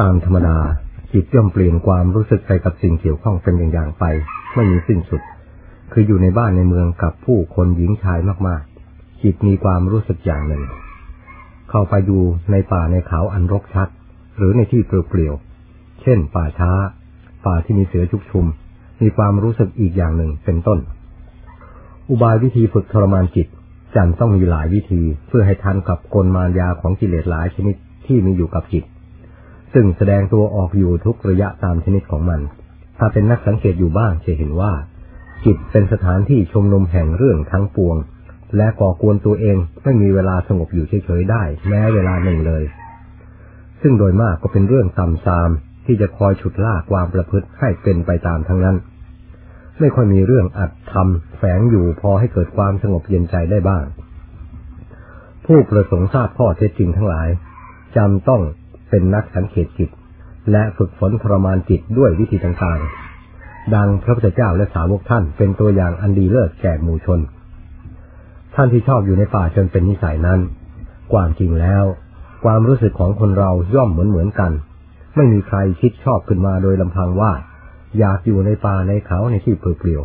ตามธรรมดาจิตย่อมเปลี่ยนความรู้สึกไปกับสิ่งเกี่ยวข้องเป็นอย่างๆไป ไม่มีสิ้นสุด คืออยู่ในบ้านในเมืองกับผู้คนหญิงชายมากๆ จิตมีความรู้สึกอย่างหนึ่ง เข้าไปอยู่ในป่าในเขาอันรกชัด หรือในที่เปลี่ยวๆเช่น ป่าช้า ป่าที่มีเสือชุกชุม มีความรู้สึกอีกอย่างหนึ่งเป็นต้น อุบายวิธีฝึกทรมานจิตจันต้องมีหลายวิธีเพื่อให้ทันกับกลมารยาของกิเลสหลายชนิดที่มีอยู่กับจิต ซึ่งแสดงตัวออกอยู่ทุกระยะตามชนิดของมัน ถ้าเป็นนักสังเกตอยู่บ้างจะเห็นว่า จิตเป็นสถานที่ชมนมแห่งเรื่องทั้งปวง และก่อกวนตัวเองไม่มีเวลาสงบอยู่เฉยๆได้ แม้เวลาหนึ่งเลย ซึ่งโดยมากก็เป็นเรื่องต่ำซามที่จะคอยฉุดลากความประพฤติให้เป็นไปตามทั้งนั้น ไม่ค่อยมีเรื่องอัดทำแฝงอยู่พอให้เกิดความสงบเย็นใจได้บ้าง ผู้ประสงค์ทราบข้อเท็จจริงทั้งหลายจำต้อง เป็นนักสังเกตจิต และฝึกฝนทรมานจิตด้วยวิธีต่างๆ ดังพระพุทธเจ้าและสาวกท่านเป็นตัวอย่างอันดีเลิศแก่หมู่ชน ท่านที่ชอบอยู่ในป่าจนเป็นนิสัยนั้น ความจริงแล้ว ความรู้สึกของคนเราย่อมเหมือนเหมือนกัน ไม่มีใครคิดชอบขึ้นมาโดยลำพังว่า อยากอยู่ในป่าในเขาในที่เปลี่ยว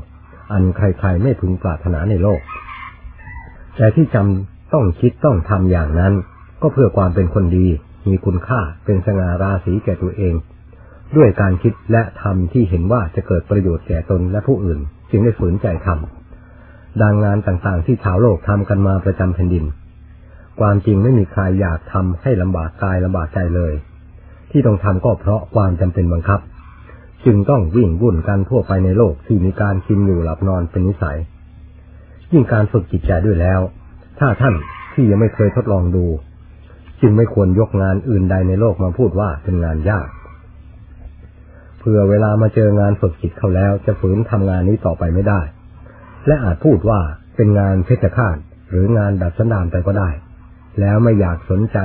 อันใครๆไม่พึงปรารถนาในโลก แต่ที่จำต้องคิดต้องทำอย่างนั้นก็เพื่อความเป็นคนดี มีคุณค่าเป็นสง่าราศีแก่ตัวเอง ด้วยการคิดและทำที่เห็นว่าจะเกิดประโยชน์แก่ตนและผู้อื่น จึงได้ฝืนใจทำดังงานต่างๆ ที่ชาวโลกทำกันมาประจำแผ่นดิน ความจริงไม่มีใครอยากทำให้ลำบากกายลำบากใจเลย ที่ต้องทำก็เพราะความจำเป็นบังคับ จึงต้องวิ่งวุ่นกันทั่วไปในโลกที่มีการกินอยู่หลับนอนเป็นนิสัย ยิ่งการฝึกจิตใจด้วยแล้ว ถ้าท่านที่ยังไม่เคยทดลองดู จึงไม่ควรยกงานอื่นใดในโลกมาพูดว่าเป็นงานยากเพื่อเวลามาเจองานฝึกจิตเข้าแล้ว จะฝืนทำงานนี้ต่อไปไม่ได้ และอาจพูดว่าเป็นงานเพชฌฆาตหรืองานดัดสันดานไปก็ได้ แล้วไม่อยากสนใจ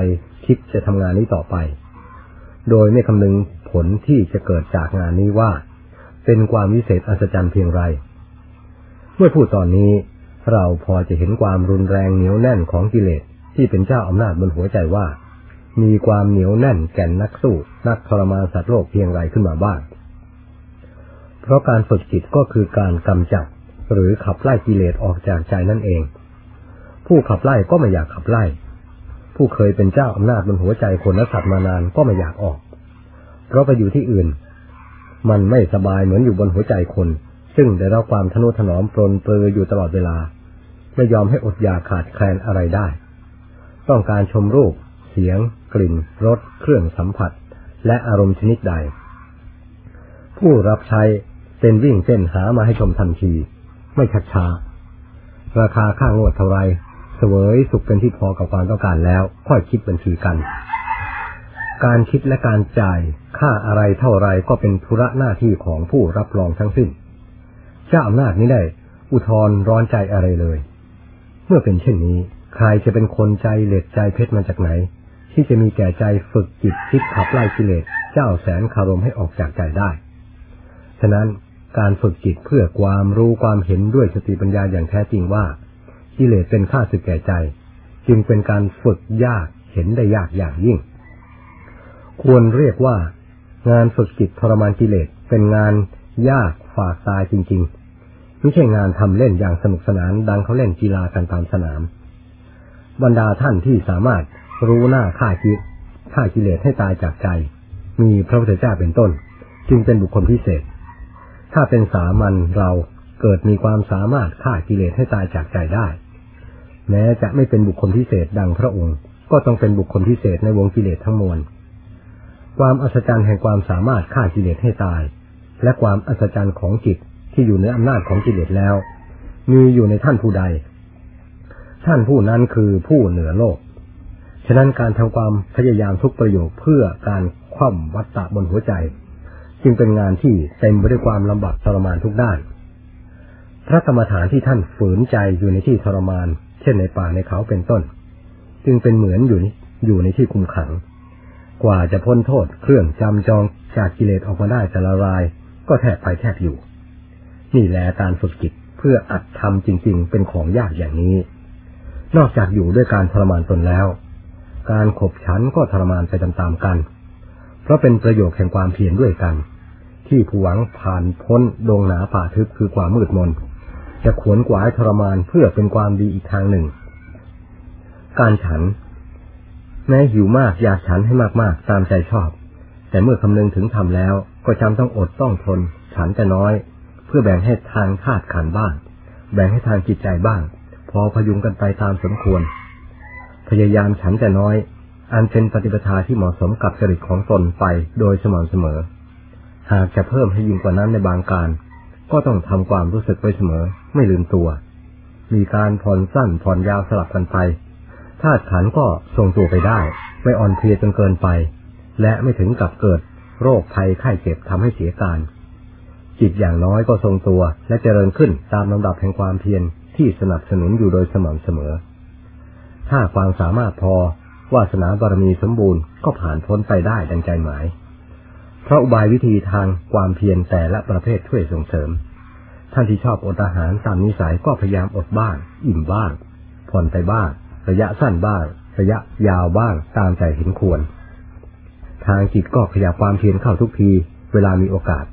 คิดจะทำงานนี้ต่อไป โดยไม่คำนึงผลที่จะเกิดจากงานนี้ว่า เป็นความวิเศษอัศจรรย์เพียงไร เมื่อพูดตอนนี้ เราพอจะเห็นความรุนแรงเหนียวแน่นของกิเลส ที่เป็นเจ้าอำนาจบนหัวใจว่า มีความเหนียวแน่นแก่นนักสู้ นักทรมานสัตว์โลกเพียงไรขึ้นมาบ้าง เพราะการฝึกจิตก็คือการกำจัด หรือขับไล่กิเลสออกจากใจนั่นเอง ผู้ขับไล่ก็ไม่อยากขับไล่ ผู้เคยเป็นเจ้าอำนาจบนหัวใจคนและสัตว์มานานก็ไม่อยากออก เพราะไปอยู่ที่อื่น มันไม่สบายเหมือนอยู่บนหัวใจคน ซึ่งได้รับความทนุถนอมปรนเปรออยู่ตลอดเวลาไม่ยอมให้อดอยากขาดแคลนอะไรได้ ต้องการชมรูป เสียง กลิ่น รส เครื่องสัมผัส และอารมณ์ชนิดใด ผู้รับใช้เป็นวิ่งเส้นหามาให้ชมทันที ไม่ชักช้า ราคาค่างวดเท่าไรเสวยสุขเป็นที่พอกับความต้องการแล้ว ค่อยคิดบัญชีกัน การคิดและการจ่ายค่าอะไรเท่าไรก็เป็นธุระหน้าที่ของผู้รับรองทั้งสิ้น เจ้าอำนาจนี้ได้ อุทธรร้อนใจอะไรเลย เมื่อเป็นเช่นนี้ ใครจะเป็นคนใจเหล็กใจเพชรมาจากไหน ที่จะมีแก่ใจฝึกจิตคิดขับไล่กิเลสเจ้าแสนคารมให้ออกจากใจได้ ฉะนั้นการฝึกจิตเพื่อความรู้ความเห็นด้วยสติปัญญาอย่างแท้จริงว่ากิเลสเป็นข้าศึกแก่ใจ จึงเป็นการฝึกยากเห็นได้ยากอย่างยิ่ง ควรเรียกว่า งานฝึกจิตทรมานกิเลสเป็นงานยากฝากตายจริงๆ ไม่ใช่งานทำเล่นอย่างสนุกสนานดังเขาเล่นกีฬากันตามสนาม บรรดาท่านที่สามารถรู้หน้าฆ่ากิฆ่ากิเลสให้ตายจากใจ มีพระพุทธเจ้าเป็นต้น จึงเป็นบุคคลพิเศษ ถ้าเป็นสามัญเราเกิดมีความสามารถฆ่ากิเลสให้ตายจากใจได้ แม้จะไม่เป็นบุคคลพิเศษดังพระองค์ ก็ต้องเป็นบุคคลพิเศษในวงกิเลสทั้งมวล ความอัศจรรย์แห่งความสามารถฆ่ากิเลสให้ตาย และความอัศจรรย์ของจิตที่อยู่ในอำนาจของกิเลสแล้ว มีอยู่ในท่านผู้ใด ท่านผู้นั้นคือผู้เหนือโลก ฉะนั้นการทำความพยายามทุกประโยชน์เพื่อการคว่ำวัตตะบนหัวใจ จึงเป็นงานที่เต็มไปด้วยความลำบากทรมานทุกด้าน พระกรรมฐานที่ท่านฝืนใจอยู่ในที่ทรมาน เช่นในป่าในเขาเป็นต้น จึงเป็นเหมือนอยู่อยู่ในที่คุมขัง กว่าจะพ้นโทษเครื่องจำจองจากกิเลสออกมาได้แต่ละราย ก็แทบไปแทบอยู่ นี่แหละการฝึกจิตเพื่ออัดทำจริง ๆ เป็นของยากอย่างนี้ นอกจากอยู่ด้วยการทรมานตนแล้ว การขบฉันก็ทรมานไปตามๆกัน เพราะเป็นประโยชน์แห่งความเพียรด้วยกัน ที่ผู้หวังผ่านพ้นดงหนาป่าทึบคือความมืดมน จะขวนกวายทรมานเพื่อเป็นความดีอีกทางหนึ่ง การฉัน แม้หิวมากอยากฉันให้มากๆ ตามใจชอบ แต่เมื่อคำนึงถึงทำแล้ว ก็จำต้องอดต้องทน ฉันจะน้อย เพื่อแบ่งให้ทางธาตุขันบ้าง แบ่งให้ทางจิตใจบ้าง พอพยุงกันไปตามสมควร พยายามฉันจะน้อย อันเป็นปฏิปทาที่เหมาะสมกับจริตของตนไปโดยสม่ำเสมอ หากจะเพิ่มให้ยิ่งกว่านั้นในบางการ ก็ต้องทำความรู้สึกไว้เสมอ ไม่ลืมตัว มีการผ่อนสั้นผ่อนยาวสลับกันไปธาตุขันก็ทรงตัวไปได้ ไม่อ่อนเพลียจนเกินไป และไม่ถึงกับเกิดโรคภัยไข้เจ็บทำให้เสียการ จิตอย่างน้อยก็ทรงตัวและเจริญขึ้นตามลำดับแห่งความเพียร ที่สนับสนุนอยู่โดยสม่ำเสมอ ถ้าความสามารถพอวาสนาบารมีสมบูรณ์ก็ผ่านพ้นไปได้ดังใจหมาย เพราะอุบายวิธีทางความเพียรแต่ละประเภทช่วยส่งเสริม ท่านที่ชอบอดอาหารตามนิสัยก็พยายามอดบ้าง อิ่มบ้าง ผ่อนไปบ้าง ระยะสั้นบ้าง ระยะยาวบ้างตามใจเห็นควร ทางจิตก็ขยับความเพียรเข้าทุกที เวลามีโอกาส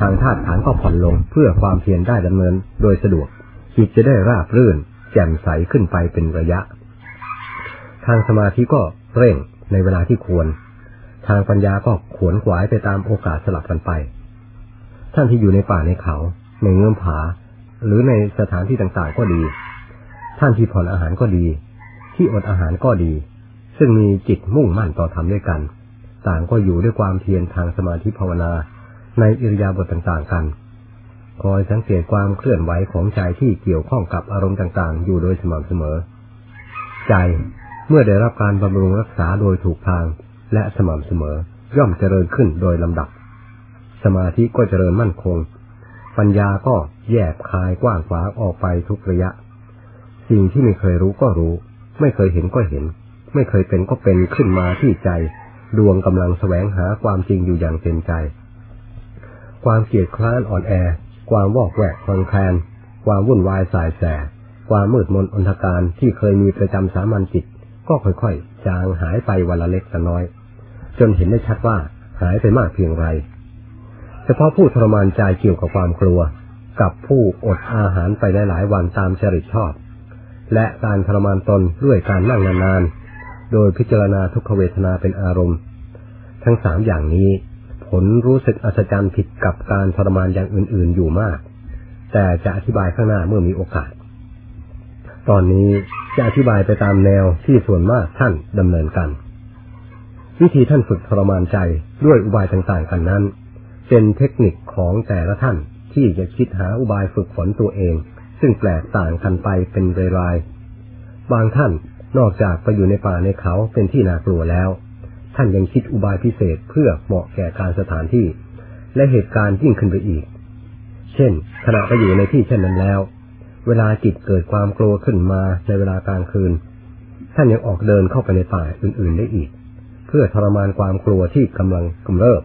ทางธาตุขันก็ผ่อนลงเพื่อความเพียรได้ดำเนินโดยสะดวก จิตจะได้ราบรื่น แจ่มใสขึ้นไปเป็นระยะ ทางสมาธิก็เร่งในเวลาที่ควร ทางปัญญาก็ขวนขวายไปตามโอกาสสลับกันไป ท่านที่อยู่ในป่าในเขา ในเงื่อมผา หรือในสถานที่ต่างๆก็ดี ท่านที่ผ่อนอาหารก็ดี ที่อดอาหารก็ดี ซึ่งมีจิตมุ่งมั่นต่อธรรมด้วยกัน ต่างก็อยู่ด้วยความเพียรทางสมาธิภาวนา ในอิริยาบถต่างๆกัน คอยสังเกตความเคลื่อนไหวของใจที่เกี่ยวข้องกับอารมณ์ต่างๆ อยู่โดยสม่ำเสมอ ใจเมื่อได้รับการบำรุงรักษาโดยถูกทางและสม่ำเสมอย่อมเจริญขึ้นโดยลำดับ สมาธิก็เจริญมั่นคง ปัญญาก็แยบคายกว้างขวางออกไปทุกระยะ สิ่งที่ไม่เคยรู้ก็รู้ ไม่เคยเห็นก็เห็น ไม่เคยเป็นก็เป็นขึ้นมาที่ใจ ดวงกำลังแสวงหาความจริงอยู่อย่างเต็มใจ ความเกียดคร้านอ่อนแอ ความวอกแวกคลอนแคลน ความวุ่นวายสายแส ความมืดมนอนทการที่เคยมีประจำสามัญจิต ก็ค่อยๆ จางหายไปวันละเล็กละน้อย จนเห็นได้ชัดว่าหายไปมากเพียงไรเฉพาะผู้ทรมานใจเกี่ยวกับความกลัว กับผู้อดอาหารไปหลายวันตามจริตชอบ และการทรมานตนด้วยการนั่งนานๆ โดยพิจารณาทุกขเวทนาเป็นอารมณ์ ทั้งสามอย่างนี้ ผลรู้สึกอัศจรรย์ผิดกับการทรมานอย่างอื่น ๆอยู่มาก แต่จะอธิบายข้างหน้าเมื่อมีโอกาส ตอนนี้จะอธิบายไปตามแนวที่ส่วนมากท่านดำเนินกัน วิธีท่านฝึกทรมานใจด้วยอุบายต่างๆกันนั้น เป็นเทคนิคของแต่ละท่านที่จะคิดหาอุบายฝึกฝนตัวเอง ซึ่งแปลกต่างกันไปเป็นรายๆบางท่านนอกจากไปอยู่ในป่าในเขาเป็นที่น่ากลัวแล้ว ท่านยังคิดอุบายพิเศษเพื่อเหมาะแก่การสถานที่ และเหตุการณ์ยิ่งขึ้นไปอีก เช่น ขณะไปอยู่ในที่เช่นนั้นแล้ว เวลาจิตเกิดความกลัวขึ้นมาในเวลากลางคืน ท่านยังออกเดินเข้าไปในป่าอื่นๆได้อีก เพื่อทรมานความกลัวที่กำลังกำเริบ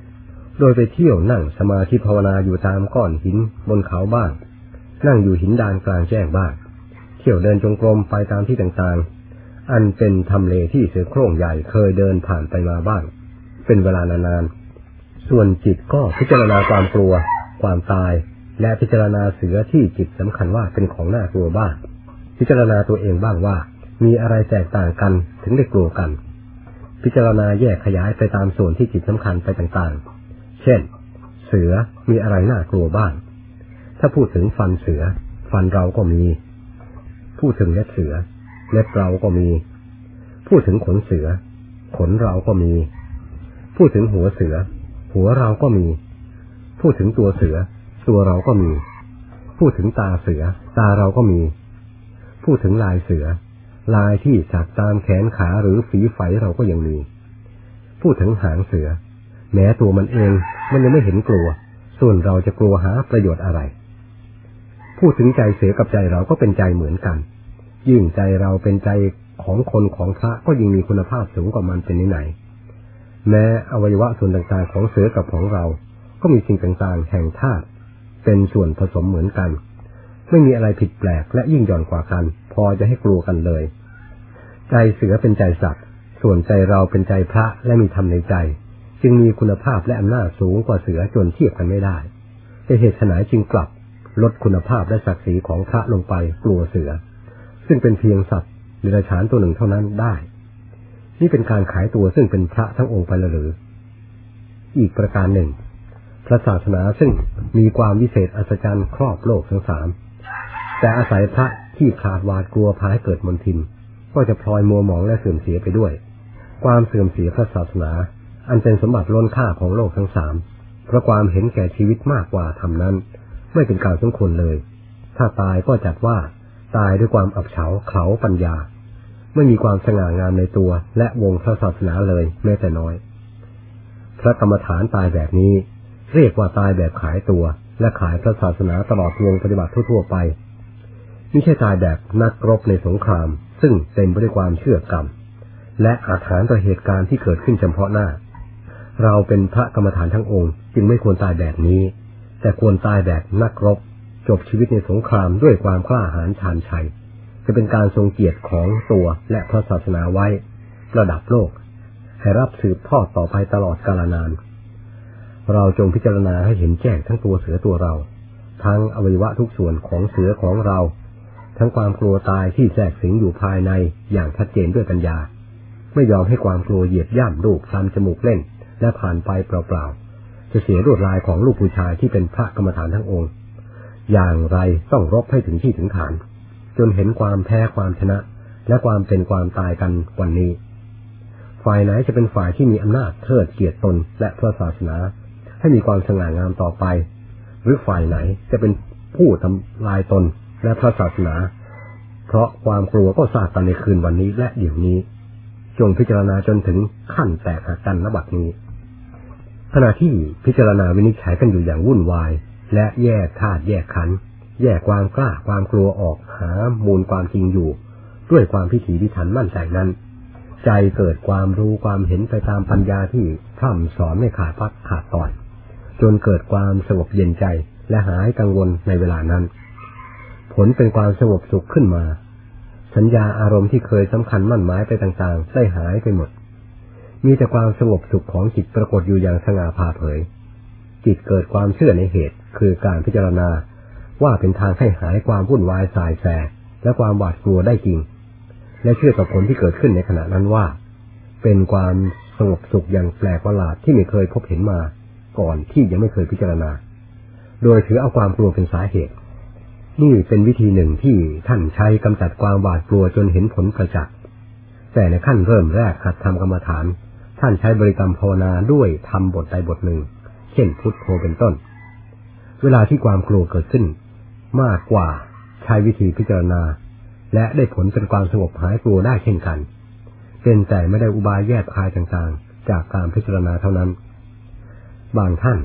โดยไปเที่ยวนั่งสมาธิภาวนาอยู่ตามก้อนหินบนเขาบ้าง นั่งอยู่หินดานกลางแจ้งบ้าง เที่ยวเดินจงกรมไปตามที่ต่างๆ อันเป็นทำเลที่เสือโคร่งใหญ่เคยเดินผ่านไปมาบ้าง เป็นเวลานานๆ ส่วนจิตก็พิจารณาความกลัว ความตาย และพิจารณาเสือที่จิตสำคัญว่าเป็นของน่ากลัวบ้าง พิจารณาตัวเองบ้างว่า มีอะไรแตกต่างกันถึงได้กลัวกัน พิจารณาแยกขยายไปตามส่วนที่จิตสำคัญไปต่างๆ เช่น เสือมีอะไรน่ากลัวบ้าง ถ้าพูดถึงฟันเสือ ฟันเราก็มี พูดถึงเล็บเสือ เล็บเราก็มี พูดถึงขนเสือ ขนเราก็มี พูดถึงหัวเสือ หัวเราก็มี พูดถึงตัวเสือ ตัวเราก็มี พูดถึงตาเสือ ตาเราก็มี พูดถึงลายเสือ ลายที่สักตามแขนขาหรือฝีไฝเราก็ยังมี พูดถึงหางเสือ แม้ตัวมันเองมันยังไม่เห็นกลัว ส่วนเราจะกลัวหาประโยชน์อะไร พูดถึงใจเสือกับใจเราก็เป็นใจเหมือนกัน ยิ่งใจเราเป็นใจของคนของพระก็ยิ่งมีคุณภาพสูงกว่ามันเป็นไหนแม้อวัยวะส่วนต่างๆของเสือกับของเรา ก็มีสิ่งต่างๆ แห่งธาตุเป็นส่วนผสมเหมือนกัน ไม่มีอะไรผิดแปลกและยิ่งหย่อนกว่ากัน พอจะให้กลัวกันเลย ใจเสือเป็นใจสัตว์ส่วนใจเราเป็นใจพระและมีธรรมในใจ จึงมีคุณภาพและอำนาจสูงกว่าเสือจนเทียบกันไม่ได้แต่เหตุฉนายจึงกลับ ลดคุณภาพและศักดิ์ศรีของพระลงไปกลัวเสือ ซึ่งเป็นเพียงสัตว์เดรัจฉานตัวหนึ่งเท่านั้นได้ นี่เป็นการขายตัวซึ่งเป็นพระทั้งองค์ไปหรือ อีกประการหนึ่ง พระศาสนาซึ่งมีความวิเศษอัศจรรย์ครอบโลกทั้งสามแต่อาศัยพระที่ขาดวาดกลัวพาให้เกิดมนทิน ก็จะพลอยมัวหมองและเสื่อมเสียไปด้วย ความเสื่อมเสียพระศาสนา อันเป็นสมบัติล้นค่าของโลกทั้งสามเพราะความเห็นแก่ชีวิตมากกว่าทำนั้น ไม่เป็นการสมควรเลย ถ้าตายก็จัดว่า ตายด้วยความอับเฉาเขาปัญญา ไม่มีความสง่างามในตัว และวงพระศาสนาเลยแม้แต่น้อย พระกรรมฐานตายแบบนี้ เรียกว่าตายแบบขายตัว และขายพระศาสนาตลอดวงปฏิบัติทั่วๆไปไม่ใช่ตายแบบนักรบในสงคราม ซึ่งเต็มไปด้วยความเชื่อกรรม และอาถรรพ์ต่อเหตุการณ์ที่เกิดขึ้นเฉพาะหน้า เราเป็นพระกรรมฐานทั้งองค์ จึงไม่ควรตายแบบนี้ แต่ควรตายแบบนักรบ จบชีวิตในสงครามด้วยความกล้าหาญชาญชัย จะเป็นการทรงเกียรติของตัวและพระศาสนาไว้ ระดับโลก ให้รับสืบทอดต่อไปตลอดกาลนาน เราจงพิจารณาให้เห็นแจ้งทั้งตัวเสือตัวเรา ทั้งอวัยวะทุกส่วนของเสือของเรา ทั้งความกลัวตายที่แทรกสิงอยู่ภายในอย่างชัดเจนด้วยปัญญา ไม่ยอมให้ความกลัวเหยียบย่ำลูกทำจมูกเล่น และผ่านไปเปล่าๆจะเสียรวดลายของลูกผู้ชายที่เป็นพระกรรมฐานทั้งองค์ อย่างไรต้องรบให้ถึงที่ถึงฐาน จนเห็นความแพ้ความชนะ และความเป็นความตายกันวันนี้ ฝ่ายไหนจะเป็นฝ่ายที่มีอำนาจเทิดเกียรติตนและพระศาสนา ให้มีความสง่างามต่อไป หรือฝ่ายไหนจะเป็นผู้ทำลายตนและพระศาสนา เพราะความกลัวก็สาดกันในคืนวันนี้และเดี๋ยวนี้ จงพิจารณาจนถึงขั้นแตกหักกันนบัดนี้ขณะที่พิจารณาวินิจฉัยกันอยู่อย่างวุ่นวาย และแยกธาตุแยกขันแยกความกล้าความกลัวออกหามูลความจริงอยู่ ด้วยความพิถีพิถันมั่นใจนั้น ใจเกิดความรู้ความเห็นไปตามปัญญาที่พร่ำสอนไม่ขาดพักขาดตอน จนเกิดความสงบเย็นใจและหายกังวลในเวลานั้น ผลเป็นความสงบสุขขึ้นมา สัญญาอารมณ์ที่เคยสำคัญมั่นหมายไปต่างๆ ได้หายไปหมด มีแต่ความสงบสุขของจิตปรากฏอยู่อย่างสง่าผ่าเผย จิตเกิดความเชื่อในเหตุ คือการพิจารณาว่าเป็นทางให้หายความวุ่นวายสายแส และความหวาดกลัวได้จริง และเชื่อต่อผลที่เกิดขึ้นในขณะนั้นว่า เป็นความสงบสุขอย่างแปลกประหลาดที่ไม่เคยพบเห็นมา ก่อนที่ยังไม่เคยพิจารณา โดยถือเอาความกลัวเป็นสาเหตุ นี่เป็นวิธีหนึ่งที่ท่านใช้กำจัดความหวาดกลัวจนเห็นผลประจักษ์แต่ในขั้นเริ่มแรกหัดทำกรรมฐาน ท่านใช้บริกรรมภาวนาด้วยทำบทใดบทหนึ่ง เช่นพุทโธเป็นต้น เวลาที่ความกลัวเกิดขึ้น มากกว่าใช้วิธีพิจารณา และได้ผลเป็นความสงบหายกลัวได้เช่นกัน เป็นแต่ไม่ได้อุบายแยกคายต่างๆ จากการพิจารณาเท่านั้น บางท่าน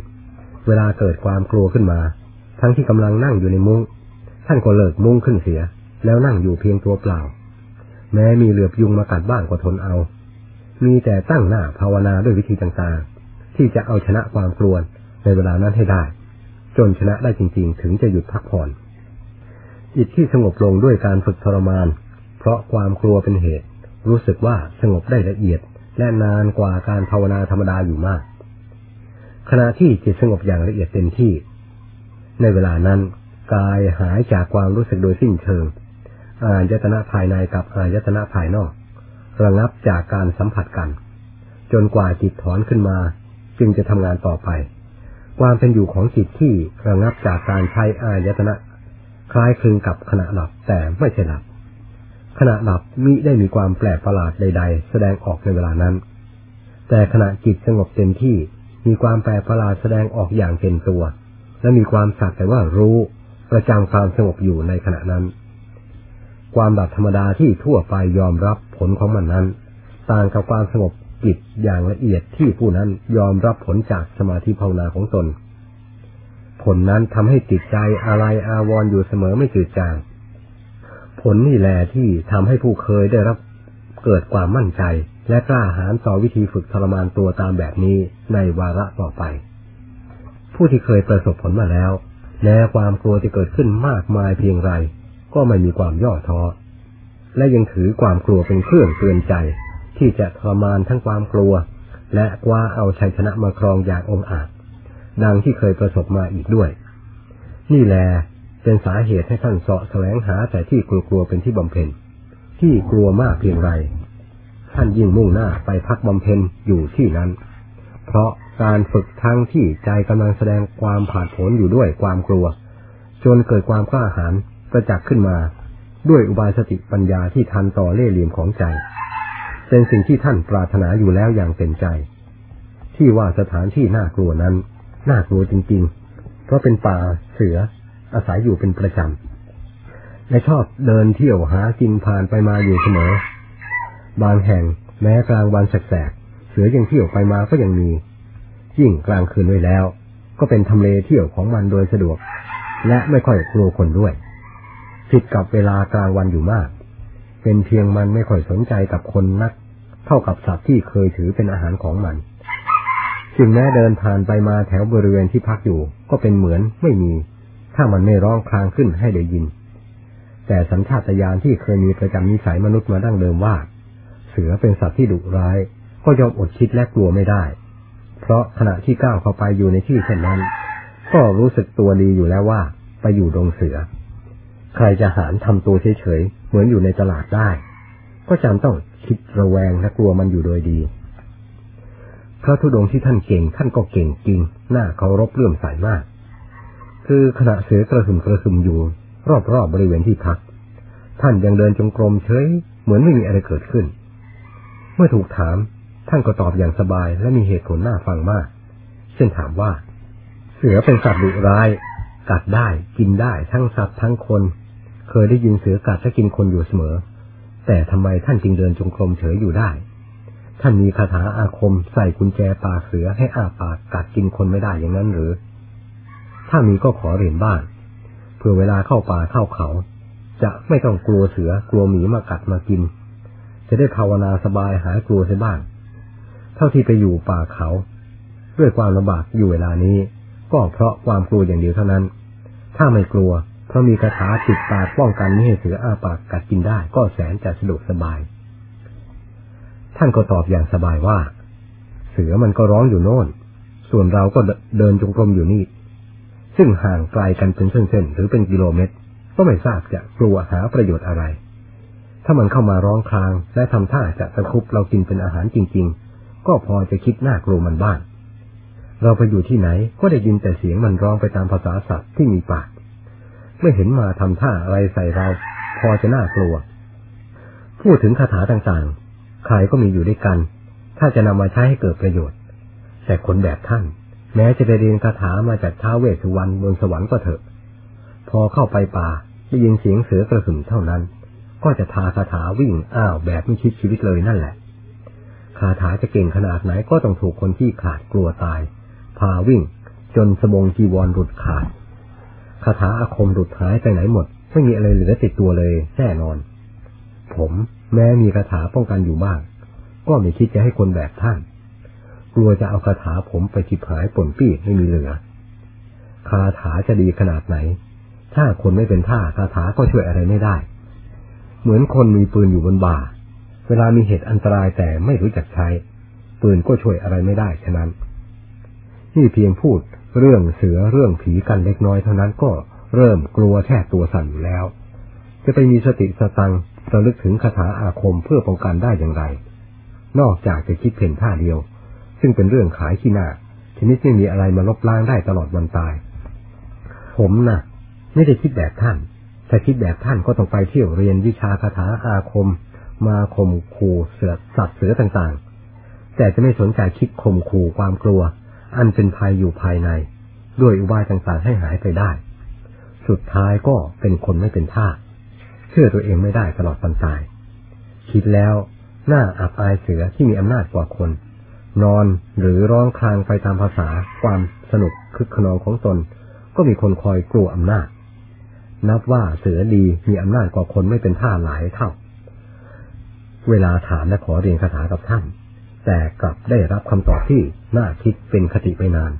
เวลาเกิดความกลัวขึ้นมา ทั้งที่กำลังนั่งอยู่ในมุง้งท่านก็เลิกมุ้งขึ้นเสีย แล้วนั่งอยู่เพียงตัวเปล่า แม้มีเหลือบยุงมากัดบ้างก็ทนเอา มีแต่ตั้งหน้าภาวนาด้วยวิธีต่างๆ ที่จะเอาชนะความกลัวในเวลานั้นให้ได้ จนชนะได้จริง ๆ ถึงจะหยุดพักผ่อนจิตที่สงบลงด้วยการฝึกทรมาน เพราะความกลัวเป็นเหตุ รู้สึกว่าสงบได้ละเอียด และนานกว่าการภาวนาธรรมดาอยู่มาก ขณะที่จิตสงบอย่างละเอียดเต็มที่ ในเวลานั้น กายหายจากความรู้สึกโดยสิ้นเชิงอายตนะภายในกับอายตนะภายนอก ระงับจากการสัมผัสกัน จนกว่าจิตถอนขึ้นมา จึงจะทำงานต่อไป ความเป็นอยู่ของจิตที่ระงับจากการใช้อายตนะ คล้ายคลึงกับขณะหลับแต่ไม่ใช่หลับ ขณะหลับมิได้มีความแปลกประหลาดใด ๆ แสดงออกในเวลานั้น แต่ขณะจิตสงบเต็มที่มีความแปลกประหลาดแสดงออกอย่างเต็มตัว และมีความสักแต่ว่ารู้ประจำความสงบอยู่ในขณะนั้น ความดับธรรมดาที่ทั่วไปยอมรับผลของมันนั้น ต่างกับความสงบ จิตอย่างละเอียดที่ผู้นั้นยอมรับผลจากสมาธิภาวนาของตน ผลนั้นทำให้จิตใจอะไรอาวรออยู่เสมอไม่จืดจาง ผลนี่แหละที่ทำให้ผู้เคยได้รับเกิดความมั่นใจ และกล้าหาญต่อวิธีฝึกทรมานตัวตามแบบนี้ในวาระต่อไป ผู้ที่เคยประสบผลมาแล้วแม้ความกลัวจะเกิดขึ้นมากมายเพียงไร ก็ไม่มีความย่อท้อและยังถือความกลัวเป็นเครื่องเตือนใจ ที่จะทรมานทั้งความกลัว และกว่าเอาชัยชนะมาครองอย่างองอาจ ดังที่เคยประสบมาอีกด้วย นี่แหละเป็นสาเหตุให้ท่านเสาะแสวงหาแต่ที่กลัวๆเป็นที่บำเพ็ญ ที่กลัวมากเพียงไร ท่านยิ่งมุ่งหน้าไปพักบำเพ็ญอยู่ที่นั้น เพราะการฝึกทั้งที่ใจกำลังแสดงความผาดโผนอยู่ด้วยความกลัว จนเกิดความกล้าหาญประจักษ์ขึ้นมา ด้วยอุบายสติปัญญาที่ทันต่อเล่ห์เหลี่ยมของใจ เป็นสิ่งที่ท่านปรารถนาอยู่แล้วอย่างเต็มใจ ที่ว่าสถานที่น่ากลัวนั้น น่ากลัวจริง ๆ เพราะเป็นป่าเสือ อาศัยอยู่เป็นประจำและชอบเดินเที่ยวหากินผ่านไปมาอยู่เสมอ บางแห่งแม้กลางวันแสกๆเสือยังเที่ยวไปมาก็ยังมี ยิ่งกลางคืนไว้แล้ว ก็เป็นทำเลเที่ยวของมันโดยสะดวก และไม่ค่อยกลัวคนด้วยผิดกับเวลากลางวันอยู่มาก เป็นเพียงมันไม่ค่อยสนใจกับคนนัก เท่ากับสัตว์ที่เคยถือเป็นอาหารของมันจึงแม้เดินผ่านไปมาแถวบริเวณที่พักอยู่ ก็เป็นเหมือนไม่มี ถ้ามันไม่ร้องครางขึ้นให้ได้ยิน แต่สัญชาตญาณที่เคยมีประจำนิสัยมนุษย์มาดั้งเดิมว่า เสือเป็นสัตว์ที่ดุร้าย ก็ยอมอดคิดและกลัวไม่ได้ เพราะขณะที่ก้าวเข้าไปอยู่ในที่เช่นนั้น ก็รู้สึกตัวดีอยู่แล้วว่า ไปอยู่ดงเสือ ใครจะหารทำตัวเฉยๆ เหมือนอยู่ในตลาดได้ ก็จำต้องคิดระแวงและกลัวมันอยู่โดยดี พระธุดงที่ท่านเก่งท่านก็เก่งจริง น่าเคารพเลื่อมใสมาก คือขณะเสือกระหึ่มกระหึ่มอยู่ รอบๆบบริเวณที่พัก ท่านยังเดินจงกรมเฉย เหมือนไม่มีอะไรเกิดขึ้น เมื่อถูกถาม ท่านก็ตอบอย่างสบายและมีเหตุผลน่าฟังมาก เช่นถามว่า เสือเป็นสัตว์ดุร้ายกัดได้กินได้ทั้งสัตว์ทั้งคน เคยได้ยินเสือกัดและกินคนอยู่เสมอ แต่ทำไมท่านจึงเดินจงกรมเฉยอยู่ได้ ท่านมีคาถาอาคมใส่กุญแจปากเสือให้อาปากกัดกินคนไม่ได้อย่างนั้นหรือ ถ้ามีก็ขอเรียนบ้างเพื่อเวลาเข้าป่าเข้าเขา จะไม่ต้องกลัวเสือกลัวหมีมากัดมากิน จะได้ภาวนาสบายหายกลัวเสียบ้าง เท่าที่ไปอยู่ป่าเขา ด้วยความลำบากอยู่เวลานี้ ก็เพราะความกลัวอย่างเดียวเท่านั้น ถ้าไม่กลัว เพราะมีคาถาติดปากป้องกันไม่ให้เสืออาปากกัดกินได้ ก็แสนจะสะดวกสบาย ท่านก็ตอบอย่างสบายว่า เสือมันก็ร้องอยู่โน่น ส่วนเราก็เดินจงกรมอยู่นี่ ซึ่งห่างไกลกันเป็นเส้นๆหรือเป็นกิโลเมตร ก็ไม่ทราบจะกลัวหาประโยชน์อะไร ถ้ามันเข้ามาร้องคราง และทำท่าจะตะคุบเรากินเป็นอาหารจริง ๆ ก็พอจะคิดหน่ากลัวมันบ้างเราไปอยู่ที่ไหนก็ได้ยินแต่เสียงมันร้องไปตามภาษาสัตว์ที่มีปาก ไม่เห็นมาทำท่าอะไรใส่เรา พอจะน่ากลัว พูดถึงคาถาต่างๆ ใครก็มีอยู่ด้วยกัน ถ้าจะนำมาใช้ให้เกิดประโยชน์ แต่คนแบบท่าน แม้จะไปเรียนคาถามาจากท้าเวสสุวรรณบนสวรรค์ก็เถอะ พอเข้าไปป่าได้ยินเสียงเสือกระหึ่มเท่านั้น ก็จะทาคาถาวิ่งอ้าวแบบไม่คิดชีวิตเลยนั่นแหละ คาถาจะเก่งขนาดไหนก็ต้องถูกคนที่ขาดกลัวตาย พาวิ่งจนสมงจีวรหลุดขาด คาถาอาคมหลุดหายไปไหนหมด ไม่มีอะไรเหลือติดตัวเลยแน่นอน ผมแม้มีคาถาป้องกันอยู่บ้าง ก็ไม่คิดจะให้คนแบบท่าน กลัวจะเอาคาถาผมไปจิบหายป่นปี้ไม่มีเหลือ คาถาจะดีขนาดไหน ถ้าคนไม่เป็นท่าคาถาก็ช่วยอะไรไม่ได้ เหมือนคนมีปืนอยู่บนบ่า เวลามีเหตุอันตรายแต่ไม่รู้จักใช้ ปืนก็ช่วยอะไรไม่ได้ฉะนั้น นี่เพียงพูด เรื่องเสือเรื่องผีกันเล็กน้อยเท่านั้นก็เริ่มกลัวแทบตัวสั่นอยู่แล้ว จะไปมีสติสตังระลึกถึงคาถาอาคมเพื่อป้องกันได้อย่างไร นอกจากจะคิดเพ่นท่าเดียว ซึ่งเป็นเรื่องขายขี้หน้าชนิดไม่มีอะไรมาลบล้างได้ตลอดวันตาย ผมนะ่ะ ไม่ได้คิดแบบท่านถ้าคิดแบบท่านก็ต้องไปเที่ยวเรียนวิชาคาถาอาคม มาข่มขู่เสือสัตว์เสือต่างๆ แต่จะไม่สนใจคิดข่มขู่ความกลัว อันเป็นภัยอยู่ภายใน ด้วยอุบายต่างๆให้หายไปได้ สุดท้ายก็เป็นคนไม่เป็นท่าเชื่อตัวเองไม่ได้ตลอดวันตาย คิดแล้วหน้าอับอายเสือที่มีอำนาจกว่าคน นอนหรือร้องคลางไปตามภาษาความสนุกคึกขนองของตน ก็มีคนคอยกลัวอำนาจ นับว่าเสือดีมีอำนาจกว่าคนไม่เป็นท่าหลายเท่า เวลาถามและขอเรียนคาถากับท่าน แต่กลับได้รับคำตอบที่น่าคิดเป็นคติไปนาน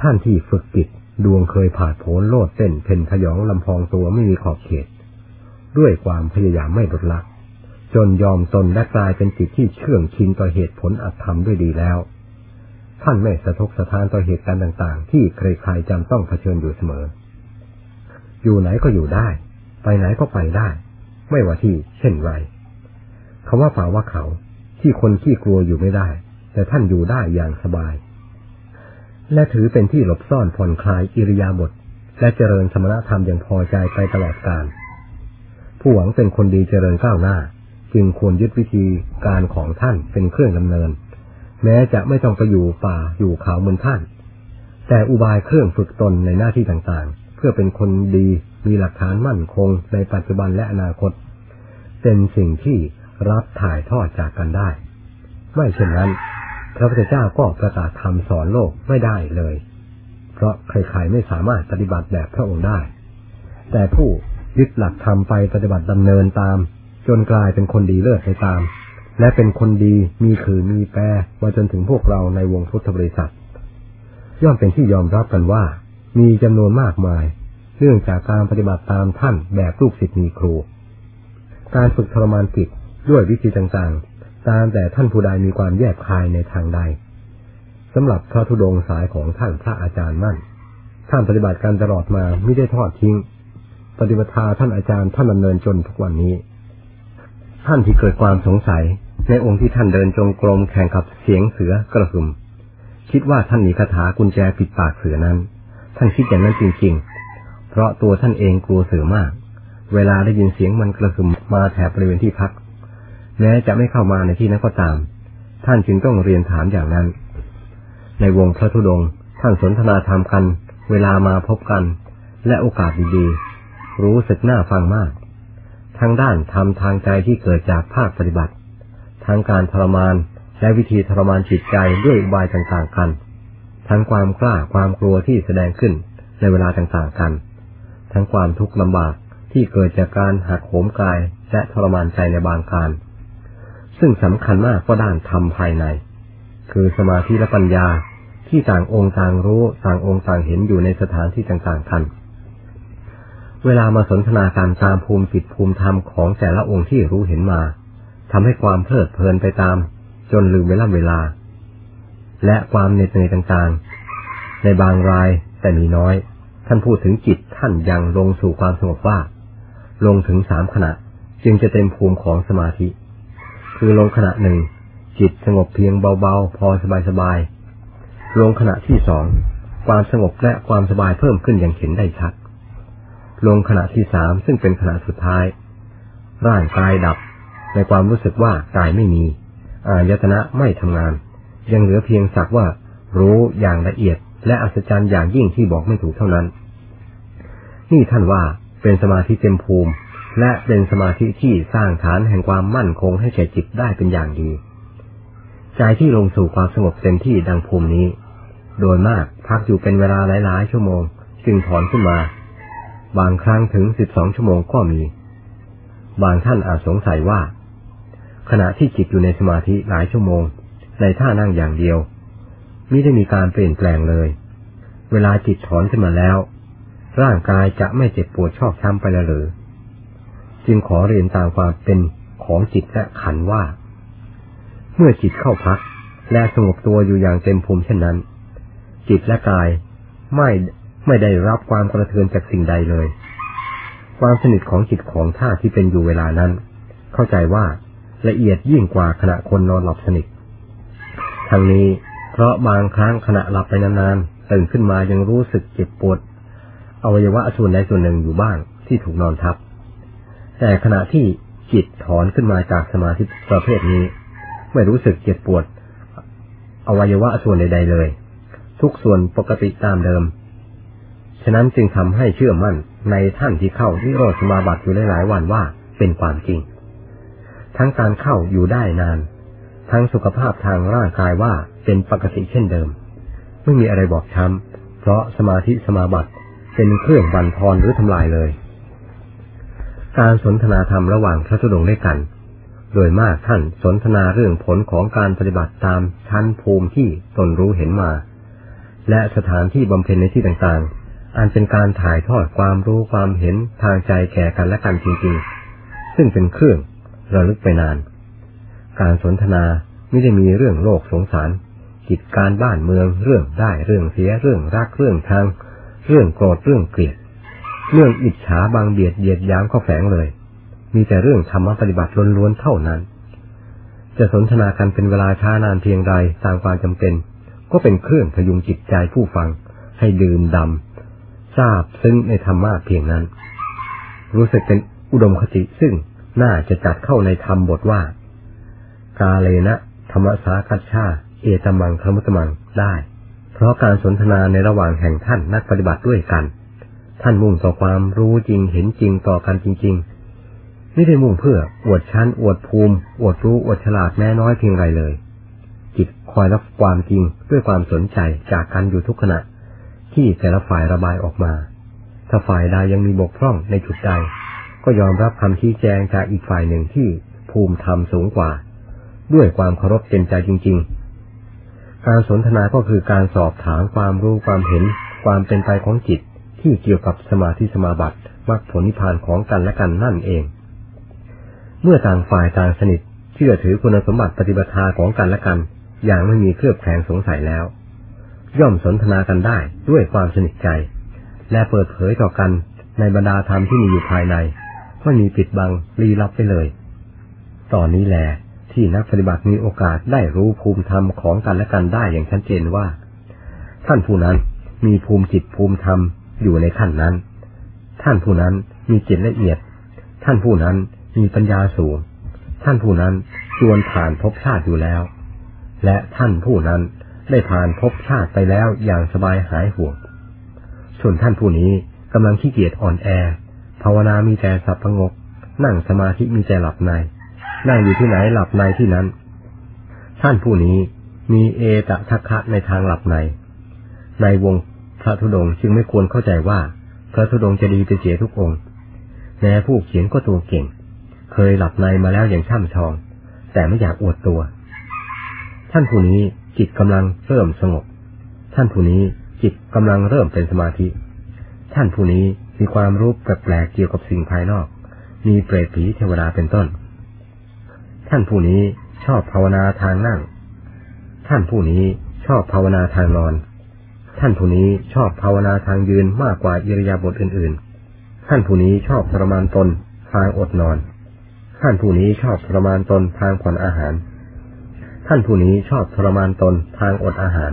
ท่านที่ฝึกจิตดวงเคยผ่าโผนโลดเต้นเพนพยองลำพองตัวไม่มีขอบเขต ด้วยความพยายามไม่ลดละจนยอมตนและกลายเป็นจิตที่เชื่องชินต่อเหตุผลอัตธรรมด้วยดีแล้ว ท่านไม่สะทกสะท้านต่อเหตุการณ์ต่างๆ ที่ใครๆจำต้องเผชิญอยู่เสมอ อยู่ไหนก็อยู่ได้ ไปไหนก็ไปได้ ไม่ว่าที่เช่นไรคำว่าป่าว่าเขา ที่คนขี้กลัวอยู่ไม่ได้ แต่ท่านอยู่ได้อย่างสบาย และถือเป็นที่หลบซ่อนผ่อนคลายอิริยาบถและเจริญสมณธรรมอย่างพอใจไปตลอดกาลผู้หวังเป็นคนดีเจริญก้าวหน้า จึงควรยึดวิธีการของท่านเป็นเครื่องดำเนิน แม้จะไม่ต้องไปอยู่ป่าอยู่เขาเหมือนท่าน แต่อุบายเครื่องฝึกตนในหน้าที่ต่างๆ เพื่อเป็นคนดีมีหลักฐานมั่นคงในปัจจุบันและอนาคต เป็นสิ่งที่ รับถ่ายทอดจากกันได้ ไม่เช่นนั้น พระพุทธเจ้าก็ประกาศธรรมสอนโลกไม่ได้เลย เพราะใครๆไม่สามารถปฏิบัติแบบพระองค์ได้ แต่ผู้ยึดหลักธรรมไปปฏิบัติดำเนินตาม จนกลายเป็นคนดีเลิศไปตาม และเป็นคนดีมีคือมีแปรมาจนถึงพวกเราในวงพุทธบริษัท ย่อมเป็นที่ยอมรับกันว่า มีจำนวนมากมายเนื่องจากการปฏิบัติตามท่านแบบลูกศิษย์มีครู การฝึกทรมานจิต ด้วยวิธีต่างๆ ตามแต่ท่านผู้ใดมีความแยกคายในทางใดสำหรับพระธุดงสายของท่านพระอาจารย์มั่น ท่านปฏิบัติการตลอดมาไม่ได้ทอดทิ้ง ปฏิบัติท่านอาจารย์ท่านดำเนินจนทุกวันนี้ ท่านที่เกิดความสงสัย ในองค์ที่ท่านเดินจงกรมแข่งกับเสียงเสือกระหึ่มคิดว่าท่านมีคาถากุญแจปิดปากเสือนั้น ท่านคิดอย่างนั้นจริงๆ เพราะตัวท่านเองกลัวเสือมาก เวลาได้ยินเสียงมันกระหึ่มมาแถบบริเวณที่พัก แม้จะไม่เข้ามาในที่นั้นก็ตาม ท่านจึงต้องเรียนถามอย่างนั้น ในวงพระธุดงท่านสนทนาธรรมกัน เวลามาพบกัน และโอกาสดีๆ รู้สึกน่าฟังมาก ทั้งด้านทำทางใจที่เกิดจากภาคปฏิบัติ ทั้งการทรมานและวิธีทรมานจิตใจด้วยอุบายต่างๆกัน ทั้งความกล้าความกลัวที่แสดงขึ้นในเวลาต่างๆกัน ทั้งความทุกข์ลำบากที่เกิดจากการหักโหมกายและทรมานใจในบางการ ซึ่งสำคัญมากก็ด้านธรรมภายใน คือสมาธิและปัญญาที่ต่างองค์ต่างรู้ต่างองค์ต่างเห็นอยู่ในสถานที่ต่างๆกัน เวลามาสนทนาการตามภูมิจิตภูมิธรรมของแต่ละองค์ที่รู้เห็นมาทำให้ความเพลิดเพลินไปตาม จนลืมเวลาเวลา และความเหน็ดเหนื่อยต่างๆ ในบางรายแต่มีน้อย ท่านพูดถึงจิตท่านยังลงสู่ความสงบว่า ลงถึงสามขณะ จึงจะเต็มภูมิของสมาธิ คือลงขณะหนึ่ง จิตสงบเพียงเบาๆ พอสบายๆลงขณะที่สองความสงบและความสบายเพิ่มขึ้นอย่างเห็นได้ชัด ลงขณะที่สามซึ่งเป็นขณะสุดท้าย ร่างกายดับ ในความรู้สึกว่ากายไม่มีอายตนะไม่ทำงาน ยังเหลือเพียงสักว่า รู้อย่างละเอียด และอัศจรรย์อย่างยิ่งที่บอกไม่ถูกเท่านั้น นี่ท่านว่าเป็นสมาธิเต็มภูมิ และเป็นสมาธิที่สร้างฐานแห่งความมั่นคงให้แก่จิตได้เป็นอย่างดี ใจที่ลงสู่ความสงบเต็มที่ดังภูมินี้ โดยมากพักอยู่เป็นเวลาหลายๆ ชั่วโมง จึงถอนขึ้นมา บางครั้งถึงสิบสองชั่วโมงก็มี บางท่านอาจสงสัยว่า ขณะที่จิตอยู่ในสมาธิหลายชั่วโมง ในท่านั่งอย่างเดียวมิได้มีการเปลี่ยนแปลงเลย เวลาจิตถอนขึ้นมาแล้ว ร่างกายจะไม่เจ็บปวดชอกช้ำไปแล้วหรือ จึงขอเรียนตามความเป็นของจิตและขันว่า เมื่อจิตเข้าพัก และสงบตัวอยู่อย่างเต็มภูมิเช่นนั้น จิตและกายไม่ไม่ได้รับความกระเทือนจากสิ่งใดเลย ความสนิทของจิตของท่าที่เป็นอยู่เวลานั้น เข้าใจว่าละเอียดยิ่งกว่าขณะคนนอนหลับสนิททั้งนี้เพราะบางครั้งขณะหลับไปนานๆตื่นขึ้นมายังรู้สึกเจ็บปวดอวัยวะส่วนใดส่วนหนึ่งอยู่บ้างที่ถูกนอนทับ แต่ขณะที่จิตถอนขึ้นมาจากสมาธิประเภทนี้ ไม่รู้สึกเจ็บปวด อวัยวะส่วนใด ๆ เลย ทุกส่วนปกติตามเดิม ฉะนั้นจึงทำให้เชื่อมั่นในท่านที่เข้านิโรธสมาบัติอยู่หลายๆวันว่าเป็นความจริง ทั้งการเข้าอยู่ได้นาน ทั้งสุขภาพทางร่างกายว่าเป็นปกติเช่นเดิม ไม่มีอะไรบอกช้ำเพราะสมาธิสมาบัติเป็นเครื่องบันทอนหรือทำลายเลย การสนทนาธรรมระหว่างพระธุดงค์ด้วยกัน โดยมากท่านสนทนาเรื่องผลของการปฏิบัติตามชั้นภูมิที่ตนรู้เห็นมา และสถานที่บำเพ็ญในที่ต่างๆ อันเป็นการถ่ายทอดความรู้ความเห็นทางใจแก่กันและกันจริงๆ ซึ่งเป็นเครื่องระลึกไปนาน การสนทนาไม่ได้มีเรื่องโลกสงสารกิจการบ้านเมืองเรื่องได้เรื่องเสียเรื่องรักเรื่องทาง เรื่องโกรธเรื่องเกลียด เรื่องอิจฉาบางเบียดเยียดย้ำเข้าแฝงเลย มีแต่เรื่องธรรมปฏิบัติล้วนๆเท่านั้น จะสนทนากันเป็นเวลาช้านานเพียงใดตามความจำเป็น ก็เป็นเครื่องพยุงจิตใจผู้ฟัง ให้ดื่มดำทราบซึ้งในธรรมะเพียงนั้น รู้สึกเป็นอุดมคติซึ่งน่าจะจัดเข้าในธรรมบทว่า กาเลนะธรรมสาคัชชา เอตมังคมุตมังได้ เพราะการสนทนาในระหว่างแห่งท่านนักปฏิบัติด้วยกัน ท่านมุ่งต่อความรู้จริงเห็นจริงต่อกันจริง ๆ ไม่ได้มุ่งเพื่ออวดชั้นอวดภูมิ อวดรู้อวดฉลาดแม้น้อยเพียงไรเลย จิตคอยรับความจริงด้วยความสนใจจากกันอยู่ทุกขณะ ที่แต่ละฝ่ายระบายออกมา ถ้าฝ่ายใดยังมีบกพร่องในจุดใด ก็ยอมรับคำชี้แจงจากอีกฝ่ายหนึ่งที่ภูมิธรรมสูงกว่า ด้วยความเคารพเต็มใจจริง ๆ การสนทนาก็คือการสอบถามความรู้ความเห็นความเป็นไปของจิต ที่เกี่ยวกับสมาธิสมาบัติมรรคผลนิพพานของกันและกันนั่นเอง เมื่อต่างฝ่ายต่างสนิทเชื่อถือคุณสมบัติปฏิบัติของกันและกัน อย่างไม่มีเครือบแคลงสงสัยแล้ว ย่อมสนทนากันได้ด้วยความสนิทใจ และเปิดเผยต่อกันในบรรดาธรรมที่มีอยู่ภายในไม่มีปิดบังลี้ลับไปเลย ตอนนี้แหละที่นักปฏิบัติมีโอกาสได้รู้ภูมิธรรมของกันและกันได้อย่างชัดเจนว่า ท่านผู้นั้นมีภูมิจิตภูมิธรรม อยู่ในขั้นนั้น ท่านผู้นั้นมีจิตละเอียด ท่านผู้นั้นมีปัญญาสูง ท่านผู้นั้นชวนผ่านภพชาติอยู่แล้ว และท่านผู้นั้นได้ผ่านภพชาติไปแล้วอย่างสบายหายห่วง ส่วนท่านผู้นี้กำลังขี้เกียจอ่อนแอ ภาวนามีแต่สับประงก นั่งสมาธิมีแต่หลับใน นั่งอยู่ที่ไหนหลับในที่นั้น ท่านผู้นี้มีเอตทัคคะในทางหลับใน ในวง พระธุดงจึงไม่ควรเข้าใจว่า พระธุดงจะดีไปเสียทุกองค์แม้ผู้เขียนก็ตัวเก่ง เคยหลับในมาแล้วอย่างช่ำชอง แต่ไม่อยากอวดตัว ท่านผู้นี้จิตกำลังเริ่มสงบ ท่านผู้นี้จิตกำลังเริ่มเป็นสมาธิ ท่านผู้นี้มีความรู้แปลกๆเกี่ยวกับสิ่งภายนอก มีเปรตผีเทวดาเป็นต้น ท่านผู้นี้ชอบภาวนาทางนั่ง ท่านผู้นี้ชอบภาวนาทางนอน ท่านผู้นี้ชอบภาวนาทางยืนมากกว่าอิริยาบถอื่นๆ ท่านผู้นี้ชอบทรมานตนทางอดนอน ท่านผู้นี้ชอบทรมานตนทางผ่อนอาหาร ท่านผู้นี้ชอบทรมานตนทางอดอาหาร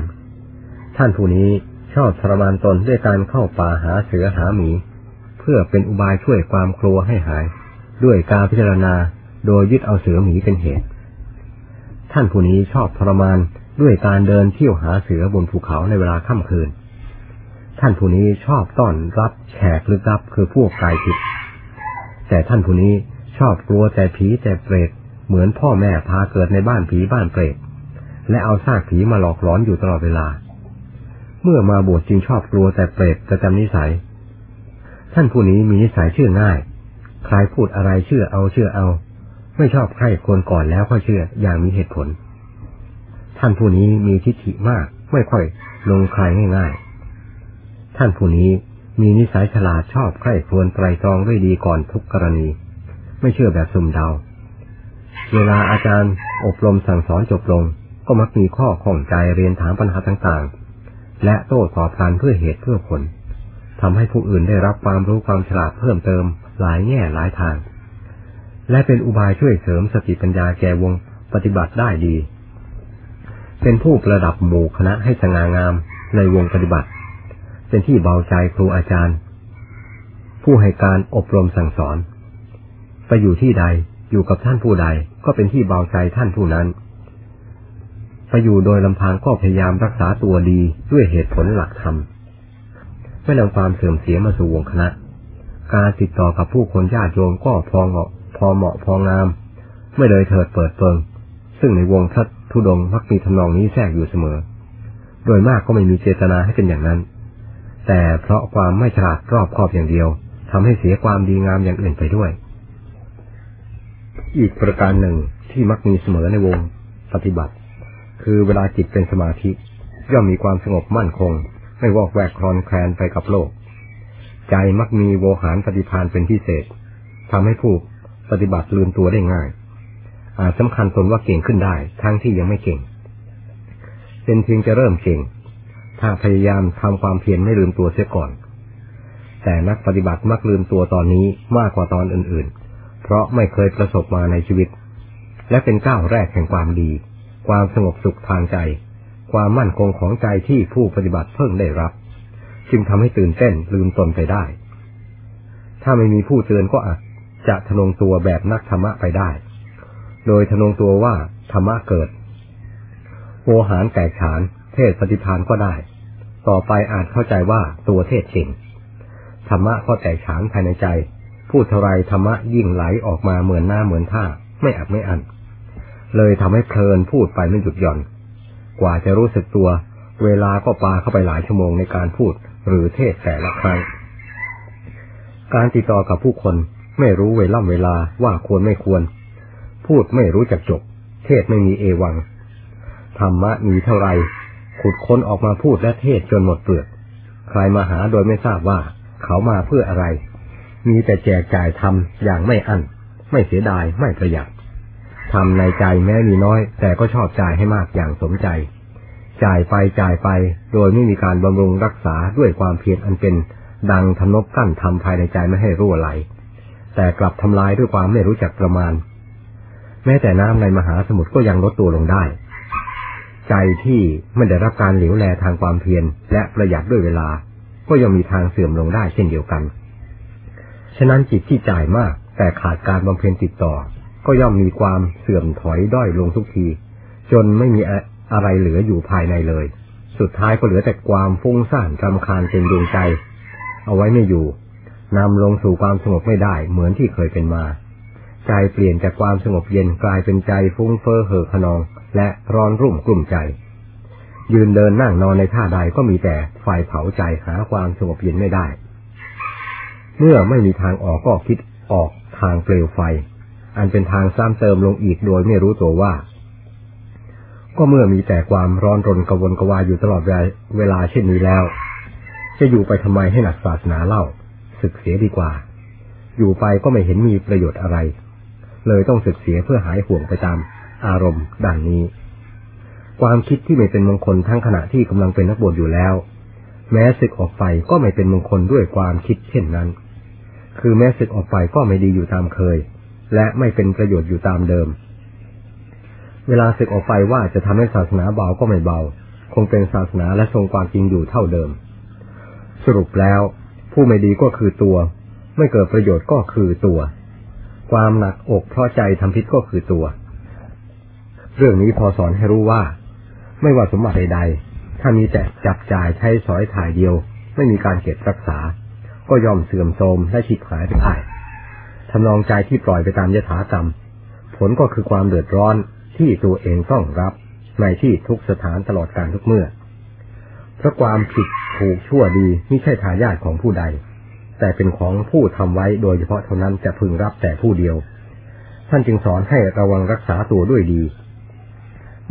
ท่านผู้นี้ชอบทรมานตนด้วยการเข้าป่าหาเสือหาหมี เพื่อเป็นอุบายช่วยความกลัวให้หาย ด้วยการพิจารณาโดยยึดเอาเสือหมีเป็นเหตุ ท่านผู้นี้ชอบทรมาน ด้วยการเดินเที่ยวหาเสือบนภูเขาในเวลาค่ำคืน ท่านผู้นี้ชอบต้อนรับแขกลึกลับคือพวกกายจิต แต่ท่านผู้นี้ชอบกลัวแต่ผีแต่เปรตเหมือนพ่อแม่พาเกิดในบ้านผีบ้านเปรตและเอาซากผีมาหลอกหลอนอยู่ตลอดเวลา เมื่อมาบวชจึงชอบกลัวแต่เปรตประจำนิสัย ท่านผู้นี้มีนิสัยเชื่อง่าย ใครพูดอะไรเชื่อเอาเชื่อเอา ไม่ชอบใครคนก่อนแล้วก็เชื่ออย่างมีเหตุผล ท่านผู้นี้มีทิฏฐิมาก ไม่ค่อยลงใครง่ายๆ ท่านผู้นี้มีนิสัยฉลาดชอบใครควรไตรตรองด้วยดีก่อนทุกกรณี ไม่เชื่อแบบสุ่มเดา เวลาอาจารย์อบรมสั่งสอนจบลง ก็มักมีข้อข้องใจเรียนถามปัญหาต่างๆ และโต้ตอบกันเพื่อเหตุเพื่อผลทำให้ผู้อื่นได้รับความรู้ความฉลาดเพิ่มเติมหลายแง่หลายทาง และเป็นอุบายช่วยเสริมสติปัญญาแก่วงปฏิบัติได้ดี เป็นผู้ประดับหมู่คณะให้สง่างามในวงปฏิบัติ เป็นที่เบาใจครูอาจารย์ ผู้ให้การอบรมสั่งสอน ไปอยู่ที่ใดอยู่กับท่านผู้ใดก็เป็นที่เบาใจท่านผู้นั้น ไปอยู่โดยลำพังก็พยายามรักษาตัวดีด้วยเหตุผลหลักธรรมไม่นำความเสื่อมเสียมาสู่วงคณะ การติดต่อกับผู้คนญาติโยมก็พอเหมาะพอเหมาะพองาม ไม่เลยเถิดเปิดเปิง ซึ่งในวงทัทุดงมักมีทนองนี้แทรกอยู่เสมอ โดยมากก็ไม่มีเจตนาให้เป็นอย่างนั้น แต่เพราะความไม่ฉลาดรอบคอบอย่างเดียวทำให้เสียความดีงามอย่างอื่นไปด้วย อีกประการหนึ่งที่มักมีเสมอในวงปฏิบัติ คือเวลาจิตเป็นสมาธิย่อมมีความสงบมั่นคง ไม่วอกแวกคลอนแคลนไปกับโลก ใจมักมีโวหารปฏิพานเป็นพิเศษทำให้ผู้ปฏิบัติลืมตัวได้ง่าย อาจสำคัญตนว่าเก่งขึ้นได้ ทั้งที่ยังไม่เก่ง เป็นเพียงจะเริ่มเก่ง ถ้าพยายามทำความเพียรไม่ลืมตัวเสียก่อน แต่นักปฏิบัติมักลืมตัวตอนนี้มากกว่าตอนอื่นๆ เพราะไม่เคยประสบมาในชีวิต และเป็นก้าวแรกแห่งความดี ความสงบสุขทางใจ ความมั่นคงของใจที่ผู้ปฏิบัติเพิ่งได้รับ จึงทำให้ตื่นเต้นลืมตนไปได้ ถ้าไม่มีผู้เตือนก็อาจจะทนงตัวแบบนักธรรมะไปได้ โดยทนงตัวว่าธรรมะเกิดโอหารแตกฉาน เทศปฏิพานก็ได้ ต่อไปอาจเข้าใจว่าตัวเทศเก่งธรรมะก็แตกฉานภายในใจ พูดเท่าไรธรรมะยิ่งไหลออกมาเหมือนหน้าเหมือนท่า ไม่อัดไม่อัน เลยทำให้เพลินพูดไปไม่หยุดหย่อน กว่าจะรู้สึกตัว เวลาก็ปาเข้าไปหลายชั่วโมงในการพูดหรือเทศแต่ละครั้ง การติดต่อกับผู้คนไม่รู้เวล่ำเวลาว่าควรไม่ควร พูดไม่รู้จักจบ เทศไม่มีเอวัง ธรรมะมีเท่าไร ขุดค้นออกมาพูดและเทศจนหมดเปลือก ใครมาหาโดยไม่ทราบว่า เขามาเพื่ออะไร มีแต่แจกจ่ายทำอย่างไม่อั้น ไม่เสียดายไม่ประหยัดทำในใจแม้มีน้อย แต่ก็ชอบจ่ายให้มากอย่างสมใจ จ่ายไปจ่ายไป โดยไม่มีการบำรุงรักษาด้วยความเพียรอันเป็น ดังทำนบกั้นทำภายในใจไม่ให้รั่วไหล แต่กลับทำลายด้วยความไม่รู้จักประมาณ แม้แต่น้ำในมหาสมุทรก็ยังลดตัวลงได้ ใจที่ไม่ได้รับการเหลียวแลทางความเพียรและประหยัดด้วยเวลา ก็ยังมีทางเสื่อมลงได้เช่นเดียวกัน ฉะนั้นจิตที่จ่ายมาก แต่ขาดการบำเพ็ญติดต่อ ก็ย่อมมีความเสื่อมถอยด้อยลงทุกที จนไม่มีอะไรเหลืออยู่ภายในเลย สุดท้ายก็เหลือแต่ความฟุ้งซ่านรำคาญเป็นดวงใจ เอาไว้ไม่อยู่นำลงสู่ความสงบไม่ได้เหมือนที่เคยเป็นมา ใจเปลี่ยนจากความสงบเย็นกลายเป็นใจฟุ้งเฟ้อเห่อขนอง และร้อนรุ่มกลุ่มใจ ยืนเดินนั่งนอนในท่าใดก็มีแต่ไฟเผาใจหาความสงบเย็นไม่ได้ เมื่อไม่มีทางออกก็คิดออกทางเปลวไฟ อันเป็นทางซ้ำเติมลงอีกโดยไม่รู้ตัวว่า ก็เมื่อมีแต่ความร้อนรนกวนกวายอยู่ตลอดเวลาเช่นนี้แล้ว จะอยู่ไปทำไมให้หนักศาสนาเล่าศึกเสียดีกว่า อยู่ไปก็ไม่เห็นมีประโยชน์อะไร เลยต้องศึกเสียเพื่อหายห่วงไปตามอารมณ์ดังนี้ ความคิดที่ไม่เป็นมงคลทั้งขณะที่กำลังเป็นนักบวชอยู่แล้ว แม้ศึกออกไปก็ไม่เป็นมงคลด้วยความคิดเช่นนั้น คือแม้ศึกออกไปก็ไม่ดีอยู่ตามเคย และไม่เป็นประโยชน์อยู่ตามเดิม เวลาศึกออกไปว่าจะทำให้ศาสนาเบาก็ไม่เบา คงเป็นศาสนาและทรงความจริงอยู่เท่าเดิม สรุปแล้ว ผู้ไม่ดีก็คือตัว ไม่เกิดประโยชน์ก็คือตัว ความหนักอกเพราะใจทำพิษก็คือตัว เรื่องนี้พอสอนให้รู้ว่า ไม่ว่าสมบัติใดๆ ถ้ามีแต่จับจ่ายใช้สอยถ่ายเดียว ไม่มีการเก็บรักษา ก็ย่อมเสื่อมโทรมและฉิบหายไปได้ทำนองใจที่ปล่อยไปตามยถากรรม ผลก็คือความเดือดร้อนที่ตัวเองต้องรับในที่ทุกสถานตลอดการทุกเมื่อเพราะความผิดถูกชั่วดีไม่ใช่ทายาทของผู้ใด แต่เป็นของผู้ทำไว้โดยเฉพาะเท่านั้นจะพึงรับแต่ผู้เดียว ท่านจึงสอนให้ระวังรักษาตัวด้วยดี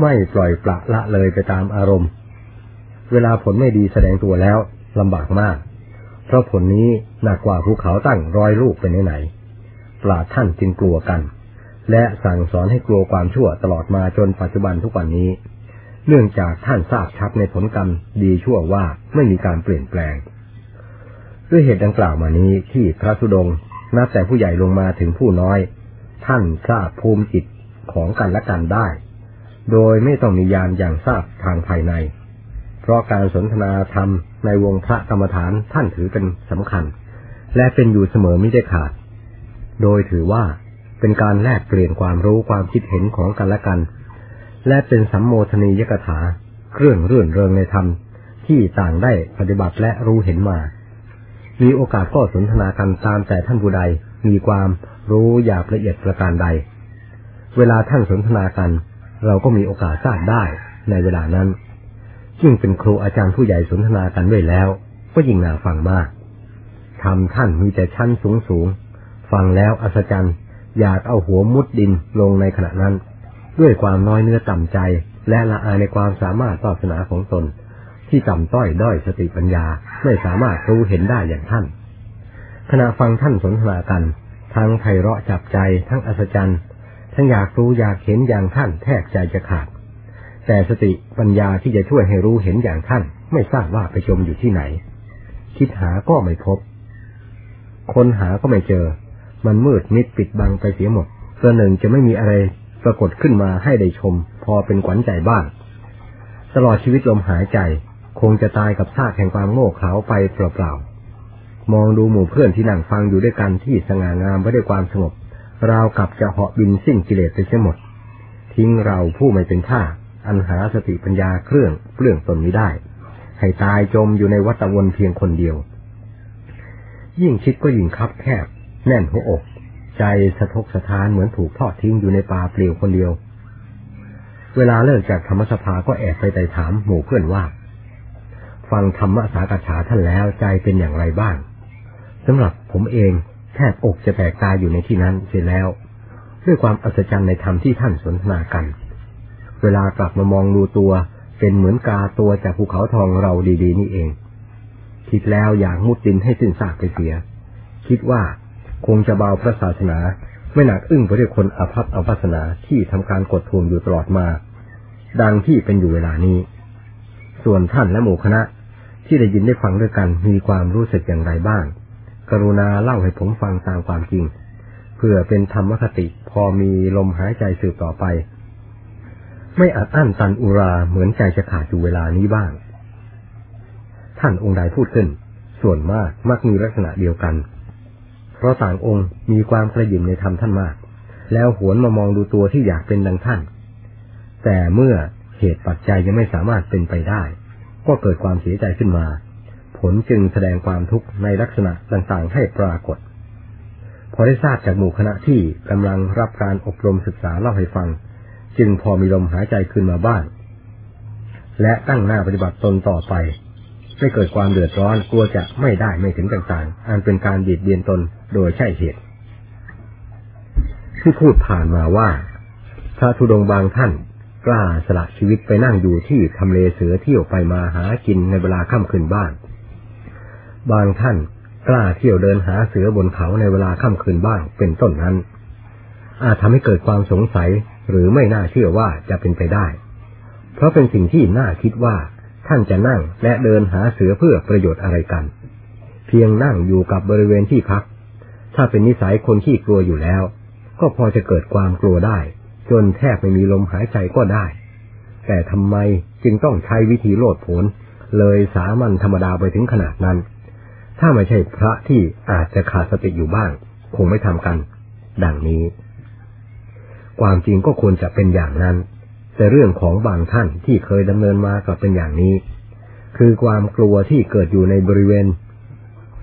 ไม่ปล่อยปละละเลยไปตามอารมณ์ เวลาผลไม่ดีแสดงตัวแล้วลำบากมาก เพราะผลนี้หนักกว่าภูเขาตั้งร้อยลูกไปไหนปลาท่านจึงกลัวกัน และสั่งสอนให้กลัวความชั่วตลอดมาจนปัจจุบันทุกวันนี้ เนื่องจากท่านทราบชัดในผลกรรมดีชั่วว่าไม่มีการเปลี่ยนแปลง ด้วยเหตุดังกล่าวมานี้ที่พระสุดงนับแต่ผู้ใหญ่ลงมาถึงผู้น้อย ท่านทราบภูมิจิตของกันและกันได้ โดยไม่ต้องมียานอย่างทราบทางภายใน เพราะการสนทนาธรรมในวงพระกรรมฐานท่านถือเป็นสำคัญ และเป็นอยู่เสมอไม่ได้ขาด โดยถือว่าเป็นการแลกเปลี่ยนความรู้ความคิดเห็นของกันและกัน และเป็นสัมโมทนียกถาเครื่องเรื่อนเริงในธรรมที่ต่างได้ปฏิบัติและรู้เห็นมา มีโอกาสก็สนทนากันตามแต่ท่านผู้ใดมีความรู้อยากละเอียดประการใด เวลาท่านสนทนากัน เราก็มีโอกาสทราบได้ในเวลานั้นยิ่งเป็นครูอาจารย์ผู้ใหญ่สนทนากันด้วยแล้ว ก็ยิ่งน่าฟังมากทำท่านมีแต่ชั้นสูงสูงฟังแล้วอัศจรรย์ อยากเอาหัวมุดดินลงในขณะนั้น ด้วยความน้อยเนื้อต่ำใจ และละอายในความสามารถศาสนาของตน ที่ต่ำต้อยด้อยสติปัญญาไม่สามารถรู้เห็นได้อย่างท่าน ขณะฟังท่านสนทนากันทั้งไพเราะจับใจทั้งอัศจรรย์ ทั้งอยากรู้อยากเห็นอย่างท่านแทบใจจะขาด แต่สติปัญญาที่จะช่วยให้รู้เห็นอย่างท่าน ไม่ทราบว่าไปชมอยู่ที่ไหน คิดหาก็ไม่พบ คนหาก็ไม่เจอ มันมืดมิดปิดบังไปเสียหมดเสื้อหนึ่งจะไม่มีอะไรปรากฏขึ้นมาให้ได้ชม พอเป็นขวัญใจบ้าง ตลอดชีวิตลมหายใจ คงจะตายกับซากแห่งความโง่เขลาไปเปล่าๆ มองดูหมู่เพื่อนที่นั่งฟังอยู่ด้วยกันที่สง่างามไว้ด้วยความสงบ ราวกับจะเหาะบินสิ้นกิเลสไปเสียหมด ทิ้งเราผู้ไม่เป็นท่า อันหาสติปัญญาเครื่องเปลื่องตนไม่ได้ ให้ตายจมอยู่ในวัฏวนเพียงคนเดียว ยิ่งคิดก็ยิ่งคับแคบ แน่นหัวอก ใจสะทกสะท้านเหมือนถูกทอดทิ้งอยู่ในป่าเปลี่ยวคนเดียว เวลาเลิกจากธรรมสภาก็แอบไปไต่ถามหมู่เพื่อนว่า ฟังธรรมสากฉาท่านแล้วใจเป็นอย่างไรบ้างสำหรับผมเองแทบอกจะแตกตายอยู่ในที่นั้นเสียแล้ว ด้วยความอัศจรรย์ในธรรมที่ท่านสนทนากัน เวลากลับมามองดูตัวเป็นเหมือนกาตัวจากภูเขาทองเราดีๆนี่เอง คิดแล้วอย่างมุดดินให้สิ้นซากไปเสีย คิดว่าคงจะเบาพระศาสนา ไม่หนักอึ้งไปด้วยคนอภัพอภัสนาที่ทำการกดทวงอยู่ตลอดมา ดังที่เป็นอยู่เวลานี้ ส่วนท่านและหมู่คณะ ที่ได้ยินได้ฟังด้วยกันมีความรู้สึกอย่างไรบ้าง กรุณาเล่าให้ผมฟังตามความจริง เพื่อเป็นธรรมคติพอมีลมหายใจสืบต่อไป ไม่อาจอั้นตันอุราเหมือนใจจะขาดอยู่เวลานี้บ้าง ท่านองค์ใดพูดขึ้น ส่วนมากมักมีลักษณะเดียวกัน เพราะต่างองค์มีความกระยิมในธรรมท่านมาก แล้วหวนมามองดูตัวที่อยากเป็นดังท่าน แต่เมื่อเหตุปัจจัยยังไม่สามารถเป็นไปได้ ก็เกิดความเสียใจขึ้นมา ผลจึงแสดงความทุกข์ในลักษณะต่างๆ ให้ปรากฏ พอได้ทราบจากหมู่คณะที่กำลังรับการอบรมศึกษาเล่าให้ฟัง จึงพอมีลมหายใจขึ้นมาบ้าง และตั้งหน้าปฏิบัติตนต่อไป ไม่เกิดความเดือดร้อนกลัวจะไม่ได้ไม่ถึงต่างๆ อันเป็นการบีดเบียนตนโดยใช่เหตุที่พูดผ่านมาว่าพระธุดงบางท่าน กล้าสละชีวิตไปนั่งอยู่ที่ทำเลเสือเที่ยวไปมาหากินในเวลาค่ำคืนบ้าน บางท่านกล้าเที่ยวเดินหาเสือบนเขาในเวลาค่ำคืนบ้างเป็นต้นนั้น อาจทำให้เกิดความสงสัยหรือไม่น่าเชื่อว่าจะเป็นไปได้ เพราะเป็นสิ่งที่น่าคิดว่าท่านจะนั่งและเดินหาเสือเพื่อประโยชน์อะไรกัน เพียงนั่งอยู่กับบริเวณที่พัก ถ้าเป็นนิสัยคนที่กลัวอยู่แล้ว ก็พอจะเกิดความกลัวได้ จนแทบไม่มีลมหายใจก็ได้ แต่ทำไมจึงต้องใช้วิธีโลดผนเลยสามัญธรรมดาไปถึงขนาดนั้น ถ้าไม่ใช่พระที่อาจจะขาดสติอยู่บ้าง คงไม่ทำกัน ดังนี้ ความจริงก็ควรจะเป็นอย่างนั้น แต่เรื่องของบางท่านที่เคยดำเนินมาก็เป็นอย่างนี้ คือความกลัวที่เกิดอยู่ในบริเวณ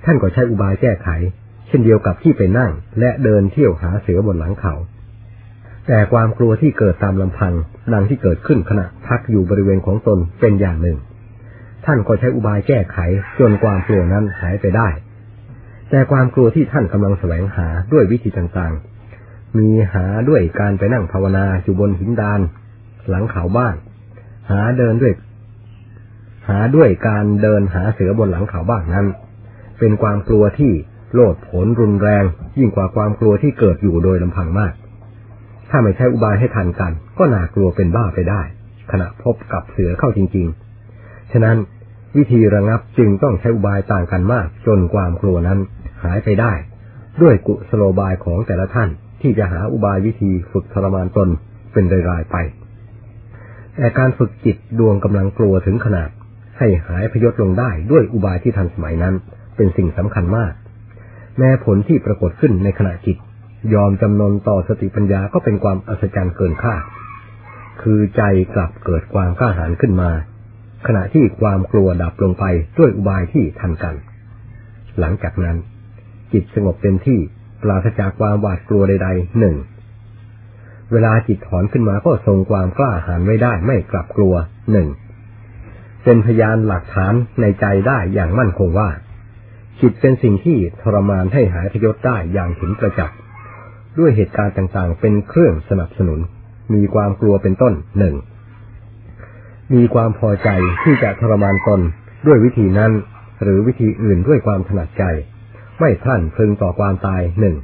ท่านก็ใช้อุบายแก้ไข เช่นเดียวกับที่ไปนั่ง และเดินเที่ยวหาเสือบนหลังเขา แต่ความกลัวที่เกิดตามลำพังดังที่เกิดขึ้นขณะพักอยู่บริเวณของตนเป็นอย่างหนึ่ง ท่านก็ใช้อุบายแก้ไขจนความกลัวนั้นหายไปได้ แต่ความกลัวที่ท่านกำลังแสวงหาด้วยวิธีต่างๆ มีหาด้วยการไปนั่งภาวนาอยู่บนหินดาน หลังเขาบ้าน หาเดินด้วย หาด้วยการเดินหาเสือบนหลังเขาบ้างนั้น เป็นความกลัวที่โลดผลรุนแรง ยิ่งกว่าความกลัวที่เกิดอยู่โดยลำพังมาก ถ้าไม่ใช้อุบายให้ทันกัน ก็น่ากลัวเป็นบ้าไปได้ ขณะพบกับเสือเข้าจริง ๆ ฉะนั้นวิธีระงับจึงต้องใช้อุบายต่างกันมาก จนความกลัวนั้นหายไปได้ ด้วยกุสโลบายของแต่ละท่านที่จะหาอุบายวิธีฝึกทรมานตนเป็นรายๆไปแต่การฝึกจิตดวงกำลังกลัวถึงขนาด ให้หายพยศลงได้ด้วยอุบายที่ทันสมัยนั้น เป็นสิ่งสำคัญมาก แม้ผลที่ปรากฏขึ้นในขณะจิต ยอมจำนนต่อสติปัญญาก็เป็นความอัศจรรย์เกินคาด คือใจกลับเกิดความกล้าหาญขึ้นมา ขณะที่ความกลัวดับลงไปด้วยอุบายที่ทันกัน หลังจากนั้น จิตสงบเต็มที่ปราศจากความหวาดกลัวใดๆหนึ่ง เวลาจิตถอนขึ้นมาก็ทรงความกล้าหาญไว้ได้ไม่กลับกลัวหนึ่งเป็นพยานหลักฐานในใจได้อย่างมั่นคงว่าจิตเป็นสิ่งที่ทรมานให้หายพยศได้อย่างถึงประจักษ์ ด้วยเหตุการณ์ต่างๆ เป็นเครื่องสนับสนุน มีความกลัวเป็นต้นหนึ่งมีความพอใจที่จะทรมานตนด้วยวิธีนั้น หรือวิธีอื่นด้วยความถนัดใจ ไม่พลันพึงต่อความตายหนึ่ง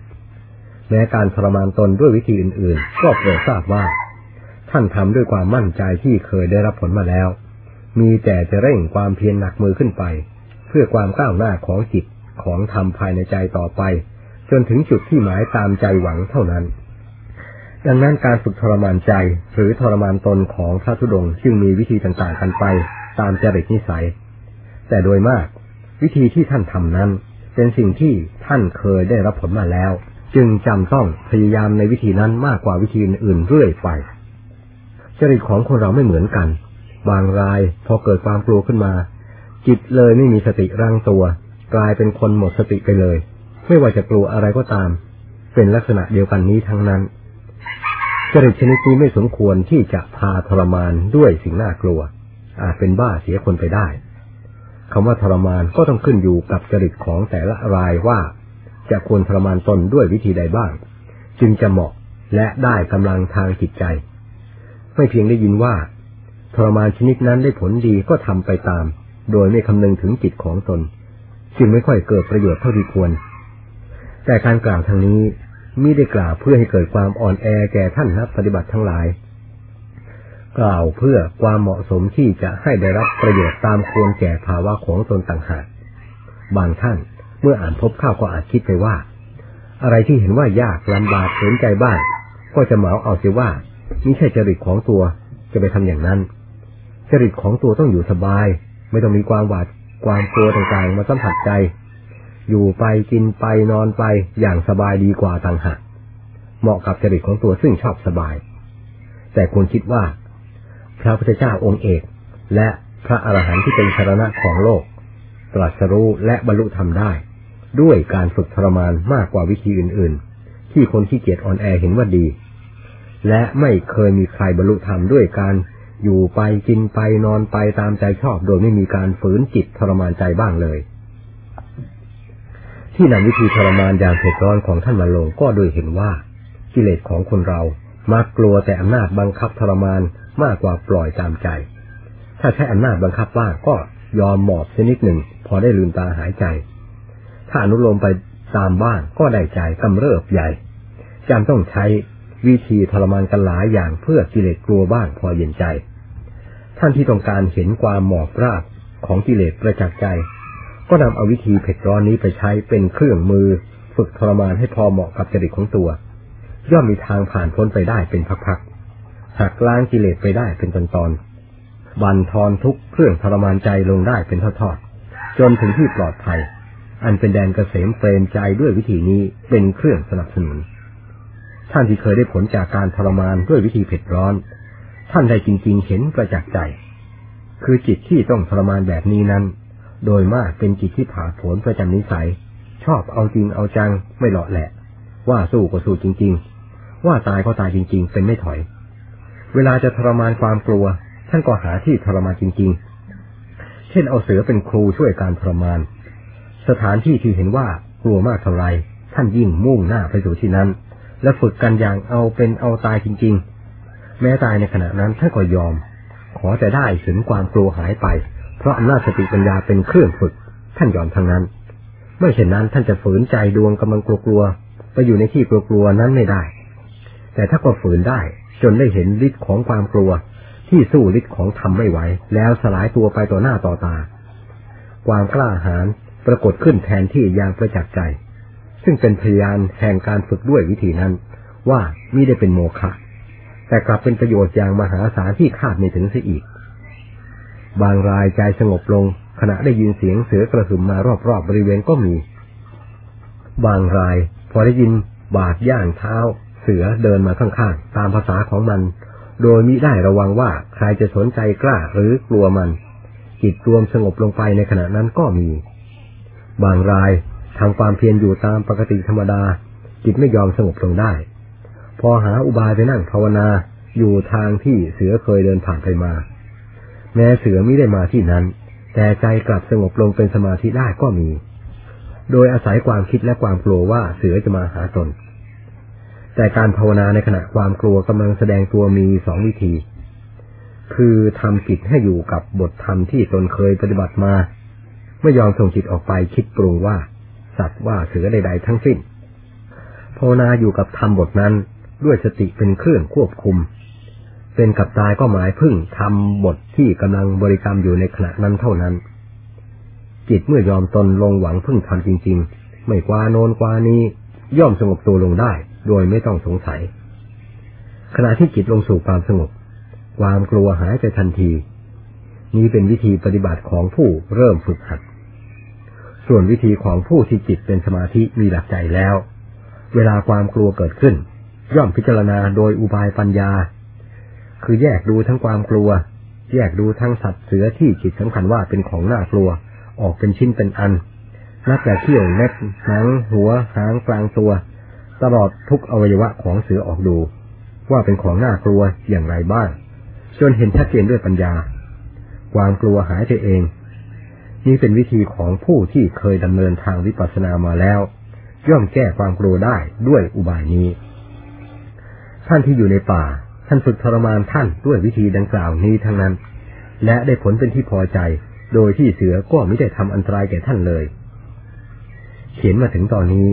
แม้การทรมานตนด้วยวิธีอื่นๆ ก็โปรดทราบว่า ท่านทำด้วยความมั่นใจที่เคยได้รับผลมาแล้ว มีแต่จะเร่งความเพียรหนักมือขึ้นไป เพื่อความก้าวหน้าของจิตของธรรมภายในใจต่อไป จนถึงจุดที่หมายตามใจหวังเท่านั้น ดังนั้นการฝึกทรมานใจหรือทรมานตนของพระธุดงค์จึงมีวิธีต่างๆกันไปตามจริตนิสัย แต่โดยมากวิธีที่ท่านทำนั้น เป็นสิ่งที่ท่านเคยได้รับผลมาแล้ว จึงจำต้องพยายามในวิธีนั้นมากกว่าวิธีอื่นเรื่อยไป จริตของคนเราไม่เหมือนกัน บางรายพอเกิดความกลัวขึ้นมา จิตเลยไม่มีสติรังตัว กลายเป็นคนหมดสติไปเลย ไม่ว่าจะกลัวอะไรก็ตาม เป็นลักษณะเดียวกันนี้ทั้งนั้น จริตชนิดนี้ไม่สมควรที่จะพาทรมานด้วยสิ่งน่ากลัว อาจเป็นบ้าเสียคนไปได้คำว่าทรมานก็ต้องขึ้นอยู่กับจริตของแต่ละรายว่า จะควรทรมานตนด้วยวิธีใดบ้าง จึงจะเหมาะและได้กำลังทางจิตใจ ไม่เพียงได้ยินว่าทรมานชนิดนั้นได้ผลดีก็ทำไปตาม โดยไม่คำนึงถึงจิตของตน จึงไม่ค่อยเกิดประโยชน์เท่าที่ควร แต่การกล่าวทางนี้มิได้กล่าวเพื่อให้เกิดความอ่อนแอแก่ท่านนักปฏิบัติทั้งหลาย กล่าวเพื่อความเหมาะสมที่จะให้ได้รับประโยชน์ตามควรแก่ภาวะของตนต่างหาก บางท่านเมื่ออ่านพบข้าวก็อาจคิดไปว่า อะไรที่เห็นว่ายากลำบากเห็นใจบ้าง ก็จะเหมาเอาเสียว่านี่ใช่จริตของตัวจะไปทำอย่างนั้น จริตของตัวต้องอยู่สบาย ไม่ต้องมีความหวาดความกลัวต่างๆ มาสัมผัสใจ อยู่ไปกินไปนอนไปอย่างสบายดีกว่าต่างหากเหมาะกับจริตของตัวซึ่งชอบสบาย แต่ควรคิดว่า พระพุทธเจ้าองค์เอก และพระอรหันต์ที่เป็นชรณะของโลก ตรัสรู้และบรรลุธรรมได้ ด้วยการฝึกทรมานมากกว่าวิธีอื่น ๆ ที่คนที่เกียจอ่อนแอเห็นว่าดี และไม่เคยมีใครบรรลุธรรมด้วยการอยู่ไปกินไปนอนไปตามใจชอบโดยไม่มีการฝืนจิตทรมานใจบ้างเลย ที่นำวิธีทรมานอย่างเผ็ดร้อนของท่านมาลงก็โดยเห็นว่า กิเลสของคนเรามักกลัวแต่อำนาจบังคับทรมานมากกว่าปล่อยตามใจ ถ้าใช้อำนาจบังคับบ้างก็ยอมหมอบชนิดหนึ่ง พอได้ลืมตาหายใจ ถ้าอนุโลมไปตามบ้างก็ได้ใจกำเริบใหญ่จำต้องใช้วิธีทรมานกันหลายอย่างเพื่อกิเลสกลัวบ้างพอเย็นใจ ท่านที่ต้องการเห็นความหมอบราบของกิเลสประจักษ์ใจ ก็นำเอาวิธีเผ็ดร้อนนี้ไปใช้เป็นเครื่องมือ ฝึกทรมานให้พอเหมาะกับจริตของตัว ย่อมมีทางผ่านพ้นไปได้เป็นพักๆหักล้างกิเลสไปได้เป็นตอนตอนบันทอนทุกเครื่องทรมานใจลงได้เป็นทอดๆจนถึงที่ปลอดภัย อันเป็นแดนเกษมเปรมใจด้วยวิธีนี้เป็นเครื่องสนับสนุนท่านที่เคยได้ผลจากการทรมานด้วยวิธีเผ็ดร้อน ท่านได้จริงๆเห็นประจักษ์ใจ คือจิตที่ต้องทรมานแบบนี้นั้น โดยมากเป็นจิตที่ผาผลประจำนิสัย ชอบเอาจริงเอาจังไม่หลอแหละ ว่าสู้ก็สู้จริง ๆ ว่าตายก็ตายจริง ๆ เป็นไม่ถอย เวลาจะทรมานความกลัว ท่านก็หาที่ทรมานจริง ๆ เช่นเอาเสือเป็นครูช่วยการทรมาน สถานที่ที่เห็นว่ากลัวมากเท่าไรท่านยิ่งมุ่งหน้าไปสู่ที่นั้น และฝึกกันอย่างเอาเป็นเอาตายจริง ๆ แม้ตายในขณะนั้นท่านก็ยอม ขอแต่ได้ถึงความกลัวหายไป เพราะอำนาจสติปัญญาเป็นเครื่องฝึก ท่านยอมทั้งนั้น ไม่เช่นนั้นท่านจะฝืนใจดวงกำลังกลัวๆไปอยู่ในที่กลัวๆนั้นไม่ได้ แต่ถ้าก็ฝืนได้ จนได้เห็นฤทธิ์ของความกลัว ที่สู้ฤทธิ์ของธรรมไม่ไหว แล้วสลายตัวไปต่อหน้าต่อตา ความกล้าหาญปรากฏขึ้นแทนที่อย่างประจักษ์ใจ ซึ่งเป็นพยานแห่งการฝึกด้วยวิธีนั้น ว่ามิได้เป็นโมฆะแต่กลับเป็นประโยชน์อย่างมหาศาลที่คาดไม่ถึงเสียอีก บางรายใจสงบลง ขณะได้ยินเสียงเสือกระหึ่มมารอบๆบบริเวณก็มี บางราย พอได้ยินบาดย่างเท้า เสือเดินมาข้างๆ ตามภาษาของมัน โดยมิได้ระวังว่าใครจะสนใจกล้าหรือกลัวมัน จิตรวมสงบลงไปในขณะนั้นก็มี บางรายทำความเพียรอยู่ตามปกติธรรมดา จิตไม่ยอมสงบลงได้ พอหาอุบายไปนั่งภาวนาอยู่ทางที่เสือเคยเดินผ่านไปมา แม้เสือไม่ได้มาที่นั้น แต่ใจกลับสงบลงเป็นสมาธิได้ก็มี โดยอาศัยความคิดและความกลัวว่าเสือจะมาหาตน แต่การภาวนาในขณะความกลัวกำลังแสดงตัวมีสองวิธี คือทำจิตให้อยู่กับบทธรรมที่ตนเคยปฏิบัติมาไม่ยอมส่งจิตออกไปคิดปรุงว่า สัตว์ว่าเสือใดๆทั้งสิ้นภาวนาอยู่กับธรรมบทนั้นด้วยสติเป็นเครื่องควบคุม เป็นกับตายก็หมายพึ่งทำบทที่กำลังบริกรรมอยู่ในขณะนั้นเท่านั้น จิตเมื่อยอมตนลงหวังพึ่งทำจริง ๆ ไม่กว่าโนนกว่านี้ ย่อมสงบตัวลงได้ โดยไม่ต้องสงสัย ขณะที่จิตลงสู่ความสงบ ความกลัวหายไปทันที นี้เป็นวิธีปฏิบัติของผู้เริ่มฝึกหัด ส่วนวิธีของผู้ที่จิตเป็นสมาธิมีหลักใจแล้ว เวลาความกลัวเกิดขึ้น ย่อมพิจารณาโดยอุบายปัญญา คือแยกดูทั้งความกลัว แยกดูทั้งสัตว์เสือที่จิตสำคัญว่าเป็นของน่ากลัว ออกเป็นชิ้นเป็นอัน นับแต่เที่ยวเล็บหนัง หัว หางกลางตัว ตลอดทุกอวัยวะของเสือออกดู ว่าเป็นของน่ากลัวอย่างไรบ้าง จนเห็นชัดเจนด้วยปัญญา ความกลัวหายไปเอง นี่เป็นวิธีของผู้ที่เคยดำเนินทางวิปัสสนามาแล้ว ย่อมแก้ความกลัวได้ด้วยอุบายนี้ท่านที่อยู่ในป่า ท่านฝึกทรมานท่านด้วยวิธีดังกล่าวนี้ทั้งนั้น และได้ผลเป็นที่พอใจ โดยที่เสือก็ไม่ได้ทำอันตรายแก่ท่านเลย เขียนมาถึงตอนนี้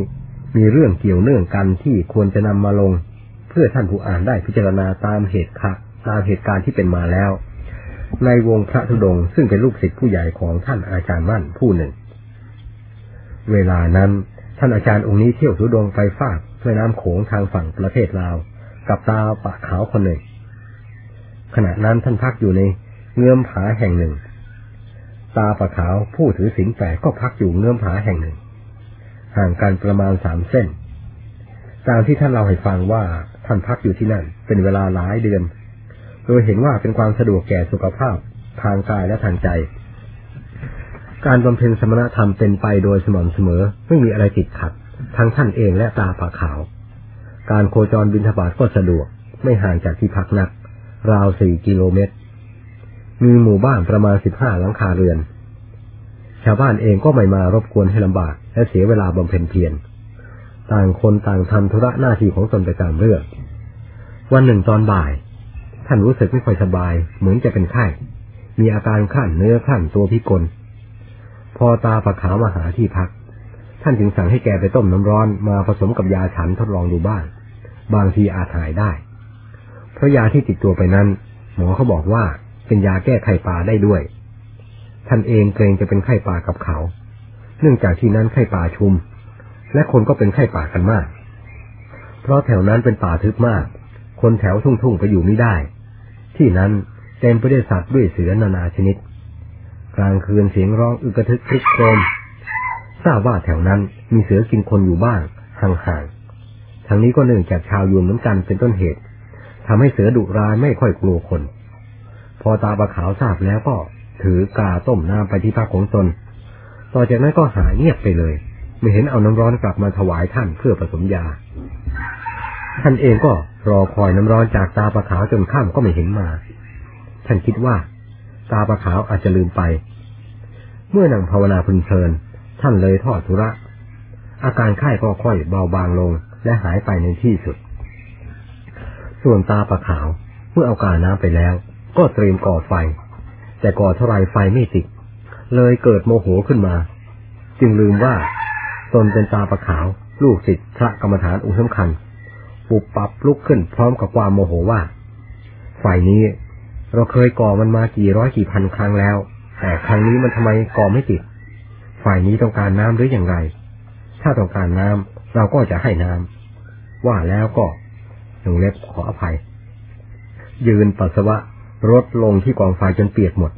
มีเรื่องเกี่ยวเนื่องกันที่ควรจะนำมาลง เพื่อท่านผู้อ่านได้พิจารณาตามเหตุค่ะตามเหตุการณ์ที่เป็นมาแล้ว ในวงพระธุดงค์ซึ่งเป็นลูกศิษย์ผู้ใหญ่ของท่านอาจารย์มั่นผู้หนึ่ง เวลานั้นท่านอาจารย์องค์นี้เที่ยวธุดงค์ไปฝากแม่น้ำโขงทางฝั่งประเทศลาว กับตาปะขาวคนหนึ่ง ขณะนั้นท่านพักอยู่ในเงื่อมผาแห่งหนึ่ง ตาปะขาวผู้ถือศีลแปดก็พักอยู่เงื่อมผาแห่งหนึ่ง ห่างกันประมาณสามเส้น ตามที่ท่านเราให้ฟังว่าท่านพักอยู่ที่นั่น เป็นเวลาหลายเดือน โดยเห็นว่าเป็นความสะดวกแก่สุขภาพทางกายและทางใจ การบำเพ็ญสมณธรรมเป็นไปโดยสม่ำเสมอ ไม่มีอะไรติดขัด ทั้งท่านเองและตาปะขาว การโคจรบินทบาทก็สะดวก ไม่ห่างจากที่พักนัก ราวสี่กิโลเมตร มีหมู่บ้านประมาณสิบห้าหลังคาเรือน ชาวบ้านเองก็ไม่มารบกวนให้ลำบาก และเสียเวลาบำเพ็ญเพียร ต่างคนต่างทำธุระหน้าที่ของตนไปตามเรื่อง วันหนึ่งตอนบ่าย ท่านรู้สึกไม่ค่อยสบาย เหมือนจะเป็นไข้ มีอาการขั้นเนื้อขั้นตัวพิกล พอตาปะขาวมาหาที่พักท่านจึงสั่งให้แกไปต้มน้ำร้อนมาผสมกับยาฉันทดลองดูบ้าง บางทีอาจหายได้ เพราะยาที่ติดตัวไปนั้น หมอเขาบอกว่าเป็นยาแก้ไข้ป่าได้ด้วย ท่านเองเกรงจะเป็นไข้ป่ากับเขา เนื่องจากที่นั้นไข้ป่าชุม และคนก็เป็นไข้ป่ากันมาก เพราะแถวนั้นเป็นป่าทึบมาก คนแถวทุ่งๆไปอยู่ไม่ได้ ที่นั้นเต็มไปด้วยสัตว์ด้วยเสือนานาชนิด กลางคืนเสียงร้องอึกระทึกครึกโครมทราบว่าแถวนั้นมีเสือกินคนอยู่บ้างห่างๆ ทั้งนี้ก็เนื่องจากชาวยวนเหมือนกันเป็นต้นเหตุทำให้เสือดุร้ายไม่ค่อยกลัวคน พอตาปลาขาวทราบแล้วก็ถือกาต้มน้ำไปที่พักของตน ต่อจากนั้นก็หายเงียบไปเลย ไม่เห็นเอาน้ำร้อนกลับมาถวายท่านเพื่อผสมยา ท่านเองก็รอคอยน้ำร้อนจากตาปลาขาวจนค่ำก็ไม่เห็นมา ท่านคิดว่า ตาปลาขาวอาจจะลืมไป เมื่อนั่งภาวนาเพลินๆท่านเลยทอดธุระ อาการไข้ก็ค่อยเบาบางลง และหายไปในที่สุด ส่วนตาปลาขาวเมื่อเอากาน้ำไปแล้ว ก็เตรียมก่อไฟ แต่ก่อเท่าไรไฟไม่ติด เลยเกิดโมโหขึ้นมา จึงลืมว่า ตนเป็นตาปลาขาวลูกศิษย์พระกรรมฐานองค์สำคัญ ปุบปับลุกขึ้นพร้อมกับความโมโหว่าไฟนี้เราเคยก่อมันมากี่ร้อยกี่พันครั้งแล้ว แต่ครั้งนี้มันทำไมก่อไม่ติด ฝ่ายนี้ต้องการน้ำหรืออย่างไร ถ้าต้องการน้ำ เราก็จะให้น้ำว่าแล้วก็หนึ่งเล็บขออภัย ยืนปัสสาวะรถลงที่กองไฟจนเปียกหมด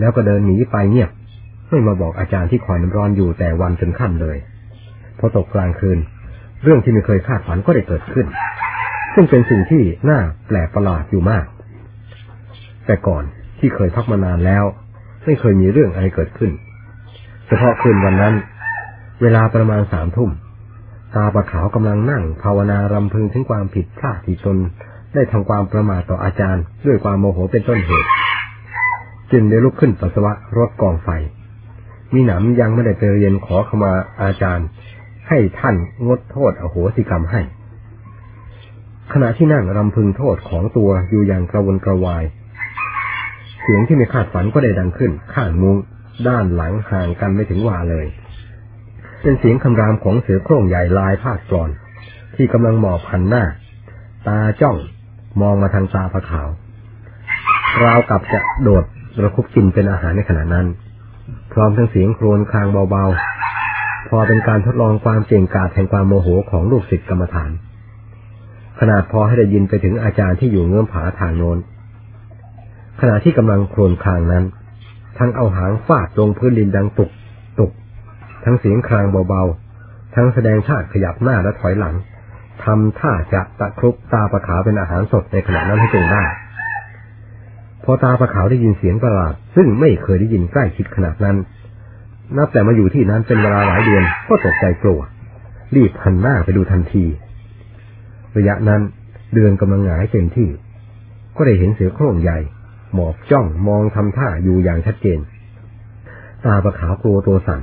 แล้วก็เดินหนีไปเงียบ ไม่มาบอกอาจารย์ที่คอยน้ำร้อนอยู่แต่วันจนค่ำเลย พอตกกลางคืน เรื่องที่ไม่เคยคาดฝันก็ได้เกิดขึ้น ซึ่งเป็นสิ่งที่น่าแปลกประหลาดอยู่มาก แต่ก่อนที่เคยพักมานานแล้ว ไม่เคยมีเรื่องอะไรเกิดขึ้น เฉพาะคืนวันนั้น เวลาประมาณสามทุ่ม ตาปะขาวกำลังนั่ง ภาวนารำพึงถึงความผิดพลาดที่ตนได้ทำความประมาทต่ออาจารย์ ด้วยความโมโหเป็นต้นเหตุ จึงได้ลุกขึ้นปัสสาวะรถกองไฟ มีหนำยังไม่ได้ไปเรียนขอขมาอาจารย์ ให้ท่านงดโทษอโหสิกรรมให้ ขณะที่นั่งรำพึงโทษของตัวอยู่อย่างกระวนกระวาย เสียงที่ไม่คาดฝันก็ได้ดังขึ้น ข้างมุงด้านหลังห่างกันไม่ถึงวาเลย เป็นเสียงคำรามของเสือโคร่งใหญ่ลายภาคกรอน ที่กำลังหมอบหันหน้า ตาจ้องมองมาทางตาผาขาว ราวกับจะโดดระคุบกินเป็นอาหารในขณะนั้น พร้อมทั้งเสียงโครนคางเบาๆ พอเป็นการทดลองความเก่งกาจแห่งความโมโหของลูกศิษย์กรรมฐาน ขนาดพอให้ได้ยินไปถึงอาจารย์ที่อยู่เงื่อมผาทางโน้น ขณะที่กำลังโครนคางนั้น ทั้งเอาหางฟาดลงพื้นดินดังตุกตุก ทั้งเสียงครางเบาๆ ทั้งแสดงท่าขยับหน้าและถอยหลังทำท่าจะตะครุบตาประขาวเป็นอาหารสดในขณะนั้นให้จงได้พอตาประขาวได้ยินเสียงประหลาด ซึ่งไม่เคยได้ยินใกล้ชิดขนาดนั้น นับแต่มาอยู่ที่นั้นเป็นเวลาหลายเดือนก็ตกใจกลัว รีบหันหน้าไปดูทันที ระยะนั้นเดือนกำลังหงายเต็มที่ ก็ได้เห็นเสือโคร่งใหญ่ หมอบจ้องมองทำท่าอยู่อย่างชัดเจน ตาประขาวกลัวตัวสั่น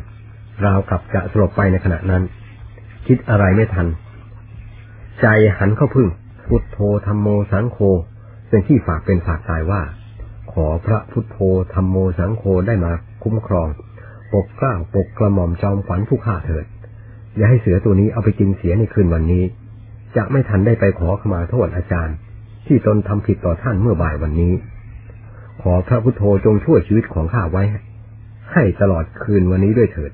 ราวกับจะสลบไปในขณะนั้น คิดอะไรไม่ทัน ใจหันเข้าพึ่ง พุทโธธรรมโมสังโฆเป็นที่ฝากเป็นฝากตายว่า ขอพระพุทโธธรรมโมสังโฆได้มาคุ้มครอง ปกกล้าปกกระหม่อมจอมขวัญผู้ฆ่าเถิด อย่าให้เสือตัวนี้เอาไปกินเสียในคืนวันนี้ จะไม่ทันได้ไปขอขมาโทษอาจารย์ ที่ตนทำผิดต่อท่านเมื่อบ่ายวันนี้ ขอพระพุทโธจงช่วยชีวิตของข้าไว้ ให้ตลอดคืนวันนี้ด้วยเถิด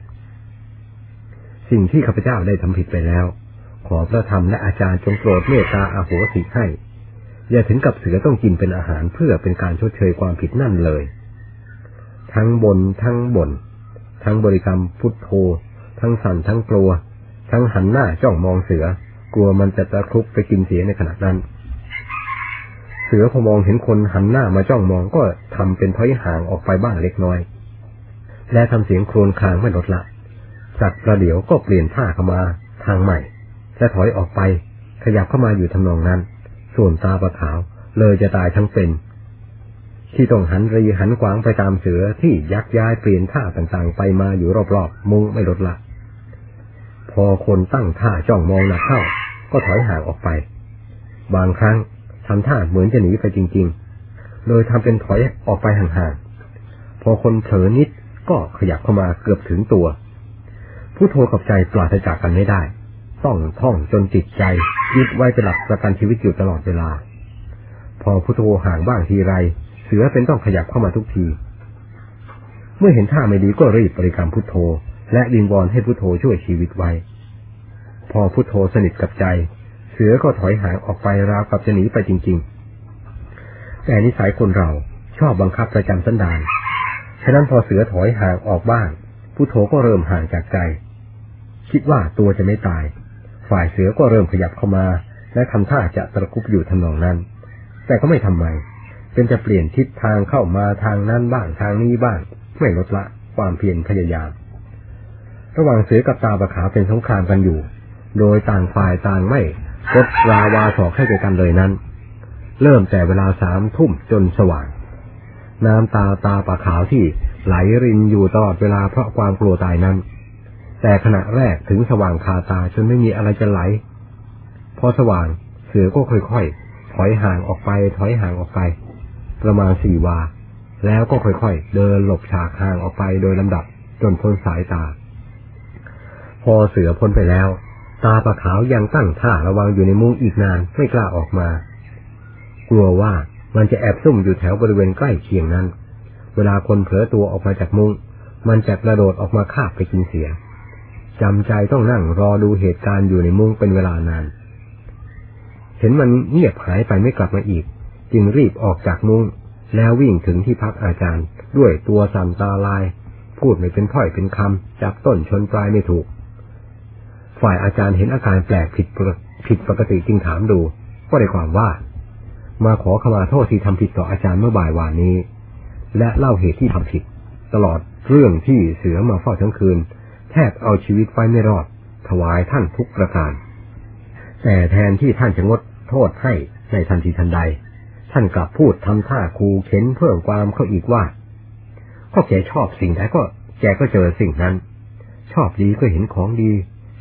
สิ่งที่ข้าพเจ้าได้ทำผิดไปแล้ว ขอพระธรรมและอาจารย์จงโปรดเมตตาอาโหสิให้ อย่าถึงกับเสือต้องกินเป็นอาหารเพื่อเป็นการชดเชยความผิดนั่นเลย ทั้งบนทั้งบน ทั้งบริกรรมพุทโธ ทั้งสั่นทั้งกลัว ทั้งหันหน้าจ้องมองเสือ กลัวมันจะตะครุบไปกินเสียในขณะนั้น เสือพอมองเห็นคนหันหน้ามาจ้องมองก็ทำเป็นถอยห่างออกไปบ้างเล็กน้อย และทำเสียงโครนคางไม่ลดละ สักประเดี๋ยวก็เปลี่ยนท่าเข้ามาทางใหม่และถอยออกไป ขยับเข้ามาอยู่ทำนองนั้น ส่วนตาประขาวเลยจะตายทั้งเป็น ที่ต้องหันรีหันขวางไปตามเสือที่ยักย้ายเปลี่ยนท่าต่างๆ ไปมาอยู่รอบๆ มุงไม่ลดละ พอคนตั้งท่าจ้องมองหนักเข้า ก็ถอยห่างออกไป บางครั้งทำท่าเหมือนจะหนีไปจริง ๆ โดยทำเป็นถอยออกไปห่างๆ พอคนเผลอนิดก็ขยับเข้ามาเกือบถึงตัว ผู้โทรกับใจปราศจากกันไม่ได้ ต้องท่องจนจิตใจยึดไว้เป็นหลักประกันชีวิตอยู่ตลอดเวลา พอพุทโธห่างบ้างทีไร เสือเป็นต้องขยับเข้ามาทุกที เมื่อเห็นท่าไม่ดีก็รีบบริกรรมพุทโธ และดินวอนให้พุทโธช่วยชีวิตไว้ พอพุทโธสนิทกับใจ เสือก็ถอยห่างออกไปราวกับจะหนีไปจริง ๆ แต่นิสัยคนเราชอบบังคับประจำสันดานฉะนั้นพอเสือถอยห่างออกบ้างพุทโธก็เริ่มห่างจากใจ คิดว่าตัวจะไม่ตาย ฝ่ายเสือก็เริ่มขยับเข้ามา และทำท่าจะตะคุบอยู่ทำนองนั้น แต่ก็ไม่ทำไมเป็นจะเปลี่ยนทิศทางเข้ามาทางนั้นบ้างทางนี้บ้าง ไม่ลดละความเพียรพยายาม ระหว่างเสือกับตาบะขาเป็นสงครามกันอยู่ โดยต่างฝ่ายต่างไม่กดราวาสอกให้แก่กันเลยนั้น เริ่มแต่เวลาสามทุ่มจนสว่าง น้ำตาตาปะขาวที่ไหลรินอยู่ตลอดเวลาเพราะความกลัวตายนั้น แต่ขณะแรกถึงสว่างคาตาจนไม่มีอะไรจะไหล พอสว่างเสือก็ค่อยๆ ถอยห่างออกไป ถอยห่างออกไป ประมาณสี่วา แล้วก็ค่อยๆ เดินหลบฉากห่างออกไปโดยลำดับจนพ้นสายตา พอเสือพ้นไปแล้ว ตาปลาขาวยังตั้งท่าระวังอยู่ในมุ้งอีกนานไม่กล้าออกมา กลัวว่ามันจะแอบซุ่มอยู่แถวบริเวณใกล้เคียงนั้น เวลาคนเผลอตัวออกมาจากมุง้งมันจะกระโดดออกมาคาบไปกินเสีย จำใจต้องนั่งรอดูเหตุการณ์อยู่ในมุ้งเป็นเวลานาน เห็นมันเงียบหายไปไม่กลับมาอีก จึงรีบออกจากมุ้งแล้ววิ่งถึงที่พักอาจารย์ ด้วยตัวสั่นตาลาย พูดไม่เป็นถ้อยเป็นคำจับต้นชนปลายไม่ถูก ฝ่ายอาจารย์เห็นอาการแปลกผิดผิดปกติจึงถามดู ก็ได้ความว่า มาขอขมาโทษที่ทำผิดต่ออาจารย์เมื่อบ่ายวานนี้ และเล่าเหตุที่ทำผิด ตลอดเรื่องที่เสือมาเฝ้าทั้งคืน แทบเอาชีวิตไว้ไม่รอด ถวายท่านทุกประการ แต่แทนที่ท่านจะงดโทษให้ในทันทีทันใด ท่านกลับพูดทำท่าคูเข็นเพิ่มความเขาอีกว่า ก็แกชอบสิ่งใดก็แกก็เจอสิ่งนั้น ชอบดีก็เห็นของดี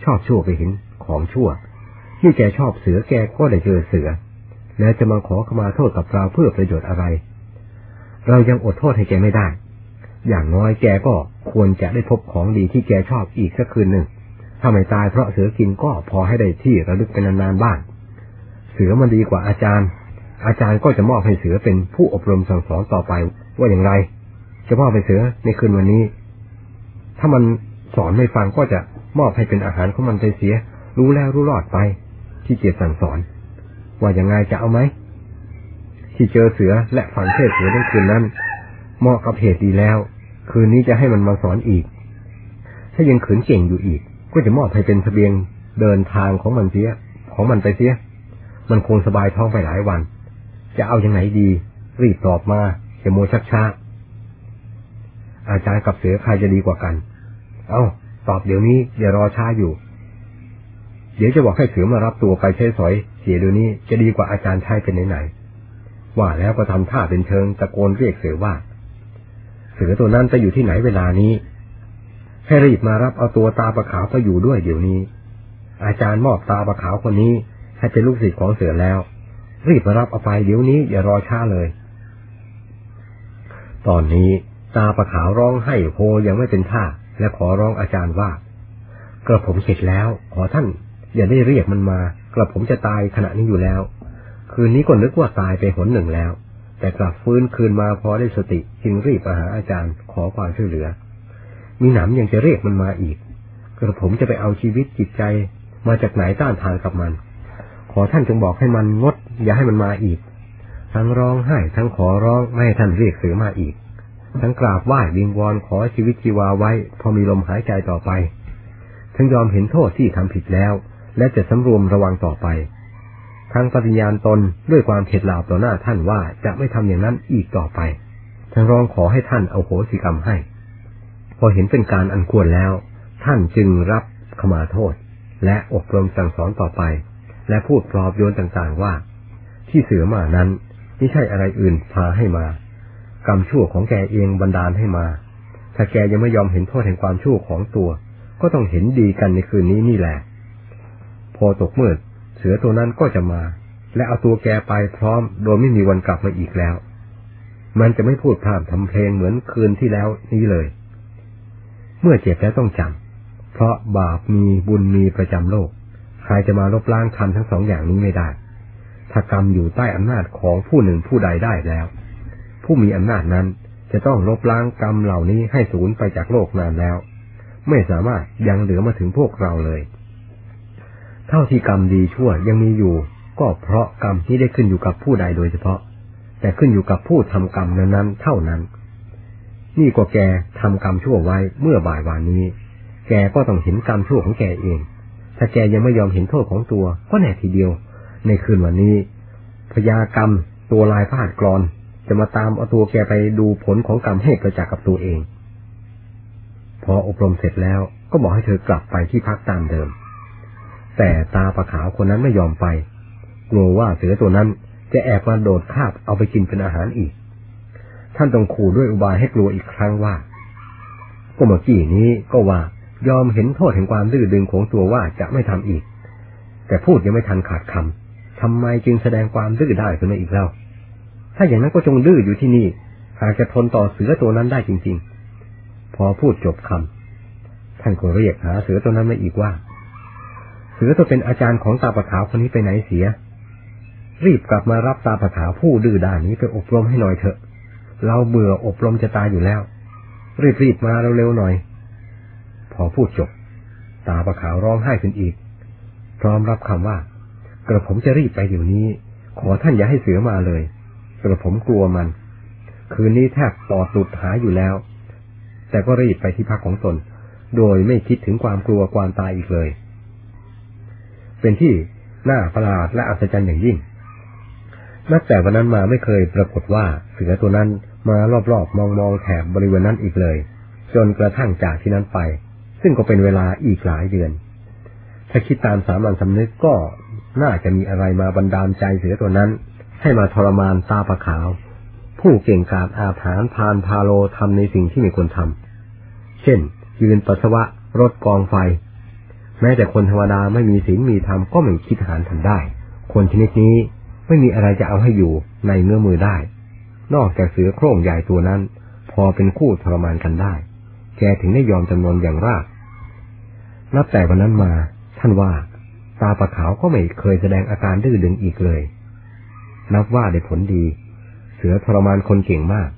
ชอบชั่วก็เห็นของชั่วนี่แกชอบเสือแกก็ได้เจอเสือ แล้วจะมาขอขมาโทษกับเราเพื่อประโยชน์อะไร เรายังอดโทษให้แกไม่ได้ อย่างน้อยแกก็ควรจะได้พบของดีที่แกชอบอีกสักคืนหนึ่ง ถ้าไม่ตายเพราะเสือกินก็พอให้ได้ที่ระลึกเป็นนานๆบ้าง เสือมันดีกว่าอาจารย์ อาจารย์ก็จะมอบให้เสือเป็นผู้อบรมสั่งสอนต่อไปว่าอย่างไร จะมอบให้เสือในคืนวันนี้ ถ้ามันสอนไม่ฟังก็จะมอบให้เป็นอาหารของมันไปเสีย รู้แล้วรู้รอดไป ที่เกียรสั่งสอน ว่าอย่างไงจะเอาไหม ที่เจอเสือและฝังเทศเสือในคืนนั้นเหมาะกับเหตุดีแล้ว คืนนี้จะให้มันมาสอนอีก ถ้ายังขืนเก่งอยู่อีก ก็จะมอบให้เป็นเสบียงเดินทางของมันเสีย ของมันไปเสีย มันคงสบายท้องไปหลายวัน จะเอาอยัางไงดี รีบตอบมาจะโมชักช้าอาจารย์กับเสือใครจะดีกว่ากัน เอา้า ตอบเดี๋ยวนี้อย่ารอช้าอยู่ เดี๋ยวจะบอกให้เสือมารับตัวไปใช้สอย เสียเดี๋ยวนี้จะดีกว่าอาจารย์ใช้เป็นไหนๆว่าแล้วก็ทำท่าเป็นเชิงตะโกนเรียกเสือว่า เสือตัวนั้นจะอยู่ที่ไหนเวลานี้ ให้รีบมารับเอาตัวตาประขาวไปอยู่ด้วยเดี๋ยวนี้ อาจารย์มอบตาประขาวคนนี้ ให้เป็นลูกศิษย์ของเสือแล้ว รีบมารับเอาไปเดี๋ยวนี้อย่ารอช้าเลย ตอนนี้ตาประขาวร้องให้โฮยังไม่เป็นท่าและขอร้องอาจารย์ว่ากระผมเสร็จแล้ว ขอท่าน อย่าได้เรียกมันมากระผมจะตายขณะนี้อยู่แล้ว คืนนี้ก็นึกว่าตายไปหนหนึ่งแล้ว แต่กลับฟื้นคืนมาพอได้สติจึงรีบมาหาอาจารย์ขอความช่วยเหลือ มีหนำยังจะเรียกมันมาอีกกระผมจะไปเอาชีวิตจิตใจมาจากไหนต้านทานกับมัน ขอท่านจงบอกให้มันงด อย่าให้มันมาอีก ทั้งร้องไห้ทั้งขอร้องไม่ให้ท่านเรียกเสือมาอีก ทั้งกราบไหว้วิงวอนขอชีวิตชีวาไว้ พอมีลมหายใจต่อไป ทั้งยอมเห็นโทษที่ทำผิดแล้ว และจะสำรวมระวังต่อไป ทั้งปฏิญาณตนด้วยความเข็ดหลาบต่อหน้าท่านว่าจะไม่ทำอย่างนั้นอีกต่อไปทั้งร้องขอให้ท่านเอาโหสิกรรมให้ พอเห็นเป็นการอันควรแล้ว ท่านจึงรับขมาโทษ และอบรมสั่งสอนต่อไป และพูดปลอบโยนต่างๆว่า ที่เสือมานั้นไม่ใช่อะไรอื่นพาให้มา กรรมชั่วของแกเองบันดาลให้มา ถ้าแกยังไม่ยอมเห็นโทษแห่งความชั่วของตัว ก็ต้องเห็นดีกันในคืนนี้นี่แหละ พอตกมืด เสือตัวนั้นก็จะมา และเอาตัวแกไปพร้อม โดยไม่มีวันกลับมาอีกแล้ว มันจะไม่พูดพร่ำทำเพลงเหมือนคืนที่แล้วนี้เลย เมื่อเจ็บแล้วต้องจำเพราะบาปมีบุญมีประจำโลก ใครจะมาลบล้างคำทั้งสองอย่างนี้ไม่ได้ถ้ากรรมอยู่ใต้อำนาจของผู้หนึ่งผู้ใดได้แล้ว ผู้มีอำนาจนั้นจะต้องลบล้างกรรมเหล่านี้ให้สูญไปจากโลกนานแล้ว ไม่สามารถยังเหลือมาถึงพวกเราเลย เท่าที่กรรมดีชั่วยังมีอยู่ ก็เพราะกรรมที่ได้ขึ้นอยู่กับผู้ใดโดยเฉพาะ แต่ขึ้นอยู่กับผู้ทำกรรมนั้นๆเท่านั้น นี่ก็แกทำกรรมชั่วไว้เมื่อบ่ายวานนี้ แกก็ต้องเห็นกรรมชั่วของแกเอง ถ้าแกยังไม่ยอมเห็นโทษของตัว ก็แน่ทีเดียว ในคืนวันนี้พยากรรม ตัวลายพาดกรอน จะมาตามเอาตัวแกไปดูผลของกรรมให้ประจักษ์กับตัวเอง พออบรมเสร็จแล้วก็บอกให้เธอกลับไปที่พักตามเดิม แต่ตาปลาขาวคนนั้นไม่ยอมไปกลัวว่าเสือตัวนั้นจะแอบมาโดดคาบเอาไปกินเป็นอาหารอีก ท่านต้องขู่ด้วยอุบายให้กลัวอีกครั้งว่าก็เมื่อกี้นี้ก็ว่ายอมเห็นโทษแห่งความดื้อดึงของตัวว่าจะไม่ทำอีก แต่พูดยังไม่ทันขาดคำทำไมจึงแสดงความดื้อได้ขึ้นมาอีกเล่า ถ้าอย่างนั้นก็จงดื้ออยู่ที่นี่หากจะทนต่อเสือตัวนั้นได้จริง ๆ พอพูดจบคำท่านก็เรียกหาเสือตัวนั้นมาอีกว่า เสือตัวเป็นอาจารย์ของตาปะขาวคนนี้ไปไหนเสีย รีบกลับมารับตาปะขาวผู้ดื้อด้านนี้ไปอบรมให้หน่อยเถอะ เราเบื่ออบรมจะตายอยู่แล้ว รีบๆมาเร็วๆหน่อย พอพูดจบ ตาปะขาวร้องไห้ขึ้นอีก พร้อมรับคำว่า กระผมจะรีบไปเดี๋ยวนี้ ขอท่านอย่าให้เสือมาเลย กระผมกลัวมัน คืนนี้แทบปอดหลุดหายอยู่แล้ว แต่ก็รีบไปที่พักของตน โดยไม่คิดถึงความกลัวความตายอีกเลย เป็นที่น่าประหลาดและอัศจรรย์อย่างยิ่ง นับแต่วันนั้นมาไม่เคยปรากฏว่าเสือตัวนั้นมารอบๆ มองๆแถบบริเวณนั้นอีกเลย จนกระทั่งจากที่นั้นไป ซึ่งก็เป็นเวลาอีกหลายเดือน ถ้าคิดตามสามัญสำนึกก็น่าจะมีอะไรมาบันดาลใจเสือตัวนั้น ให้มาทรมานตาปะขาว ผู้เก่งกาจอาถานพานพาโลทำในสิ่งที่ไม่ควรทำเช่น ยืนปัสสาวะรถกองไฟ แม้แต่คนธรรมดาไม่มีศีลมีธรรมก็ไม่คิดหารทำได้ คนชนิดนี้ไม่มีอะไรจะเอาให้อยู่ในเงื้อมือได้ นอกจากเสือโคร่งใหญ่ตัวนั้น พอเป็นคู่ทรมานกันได้ แกถึงได้ยอมจำนวนอย่างราก นับแต่วันนั้นมาท่านว่า ตาปะขาวก็ไม่เคยแสดงอาการดื้อดึงอีกเลย นับว่าได้ผลดี เสือทรมานคนเก่งมาก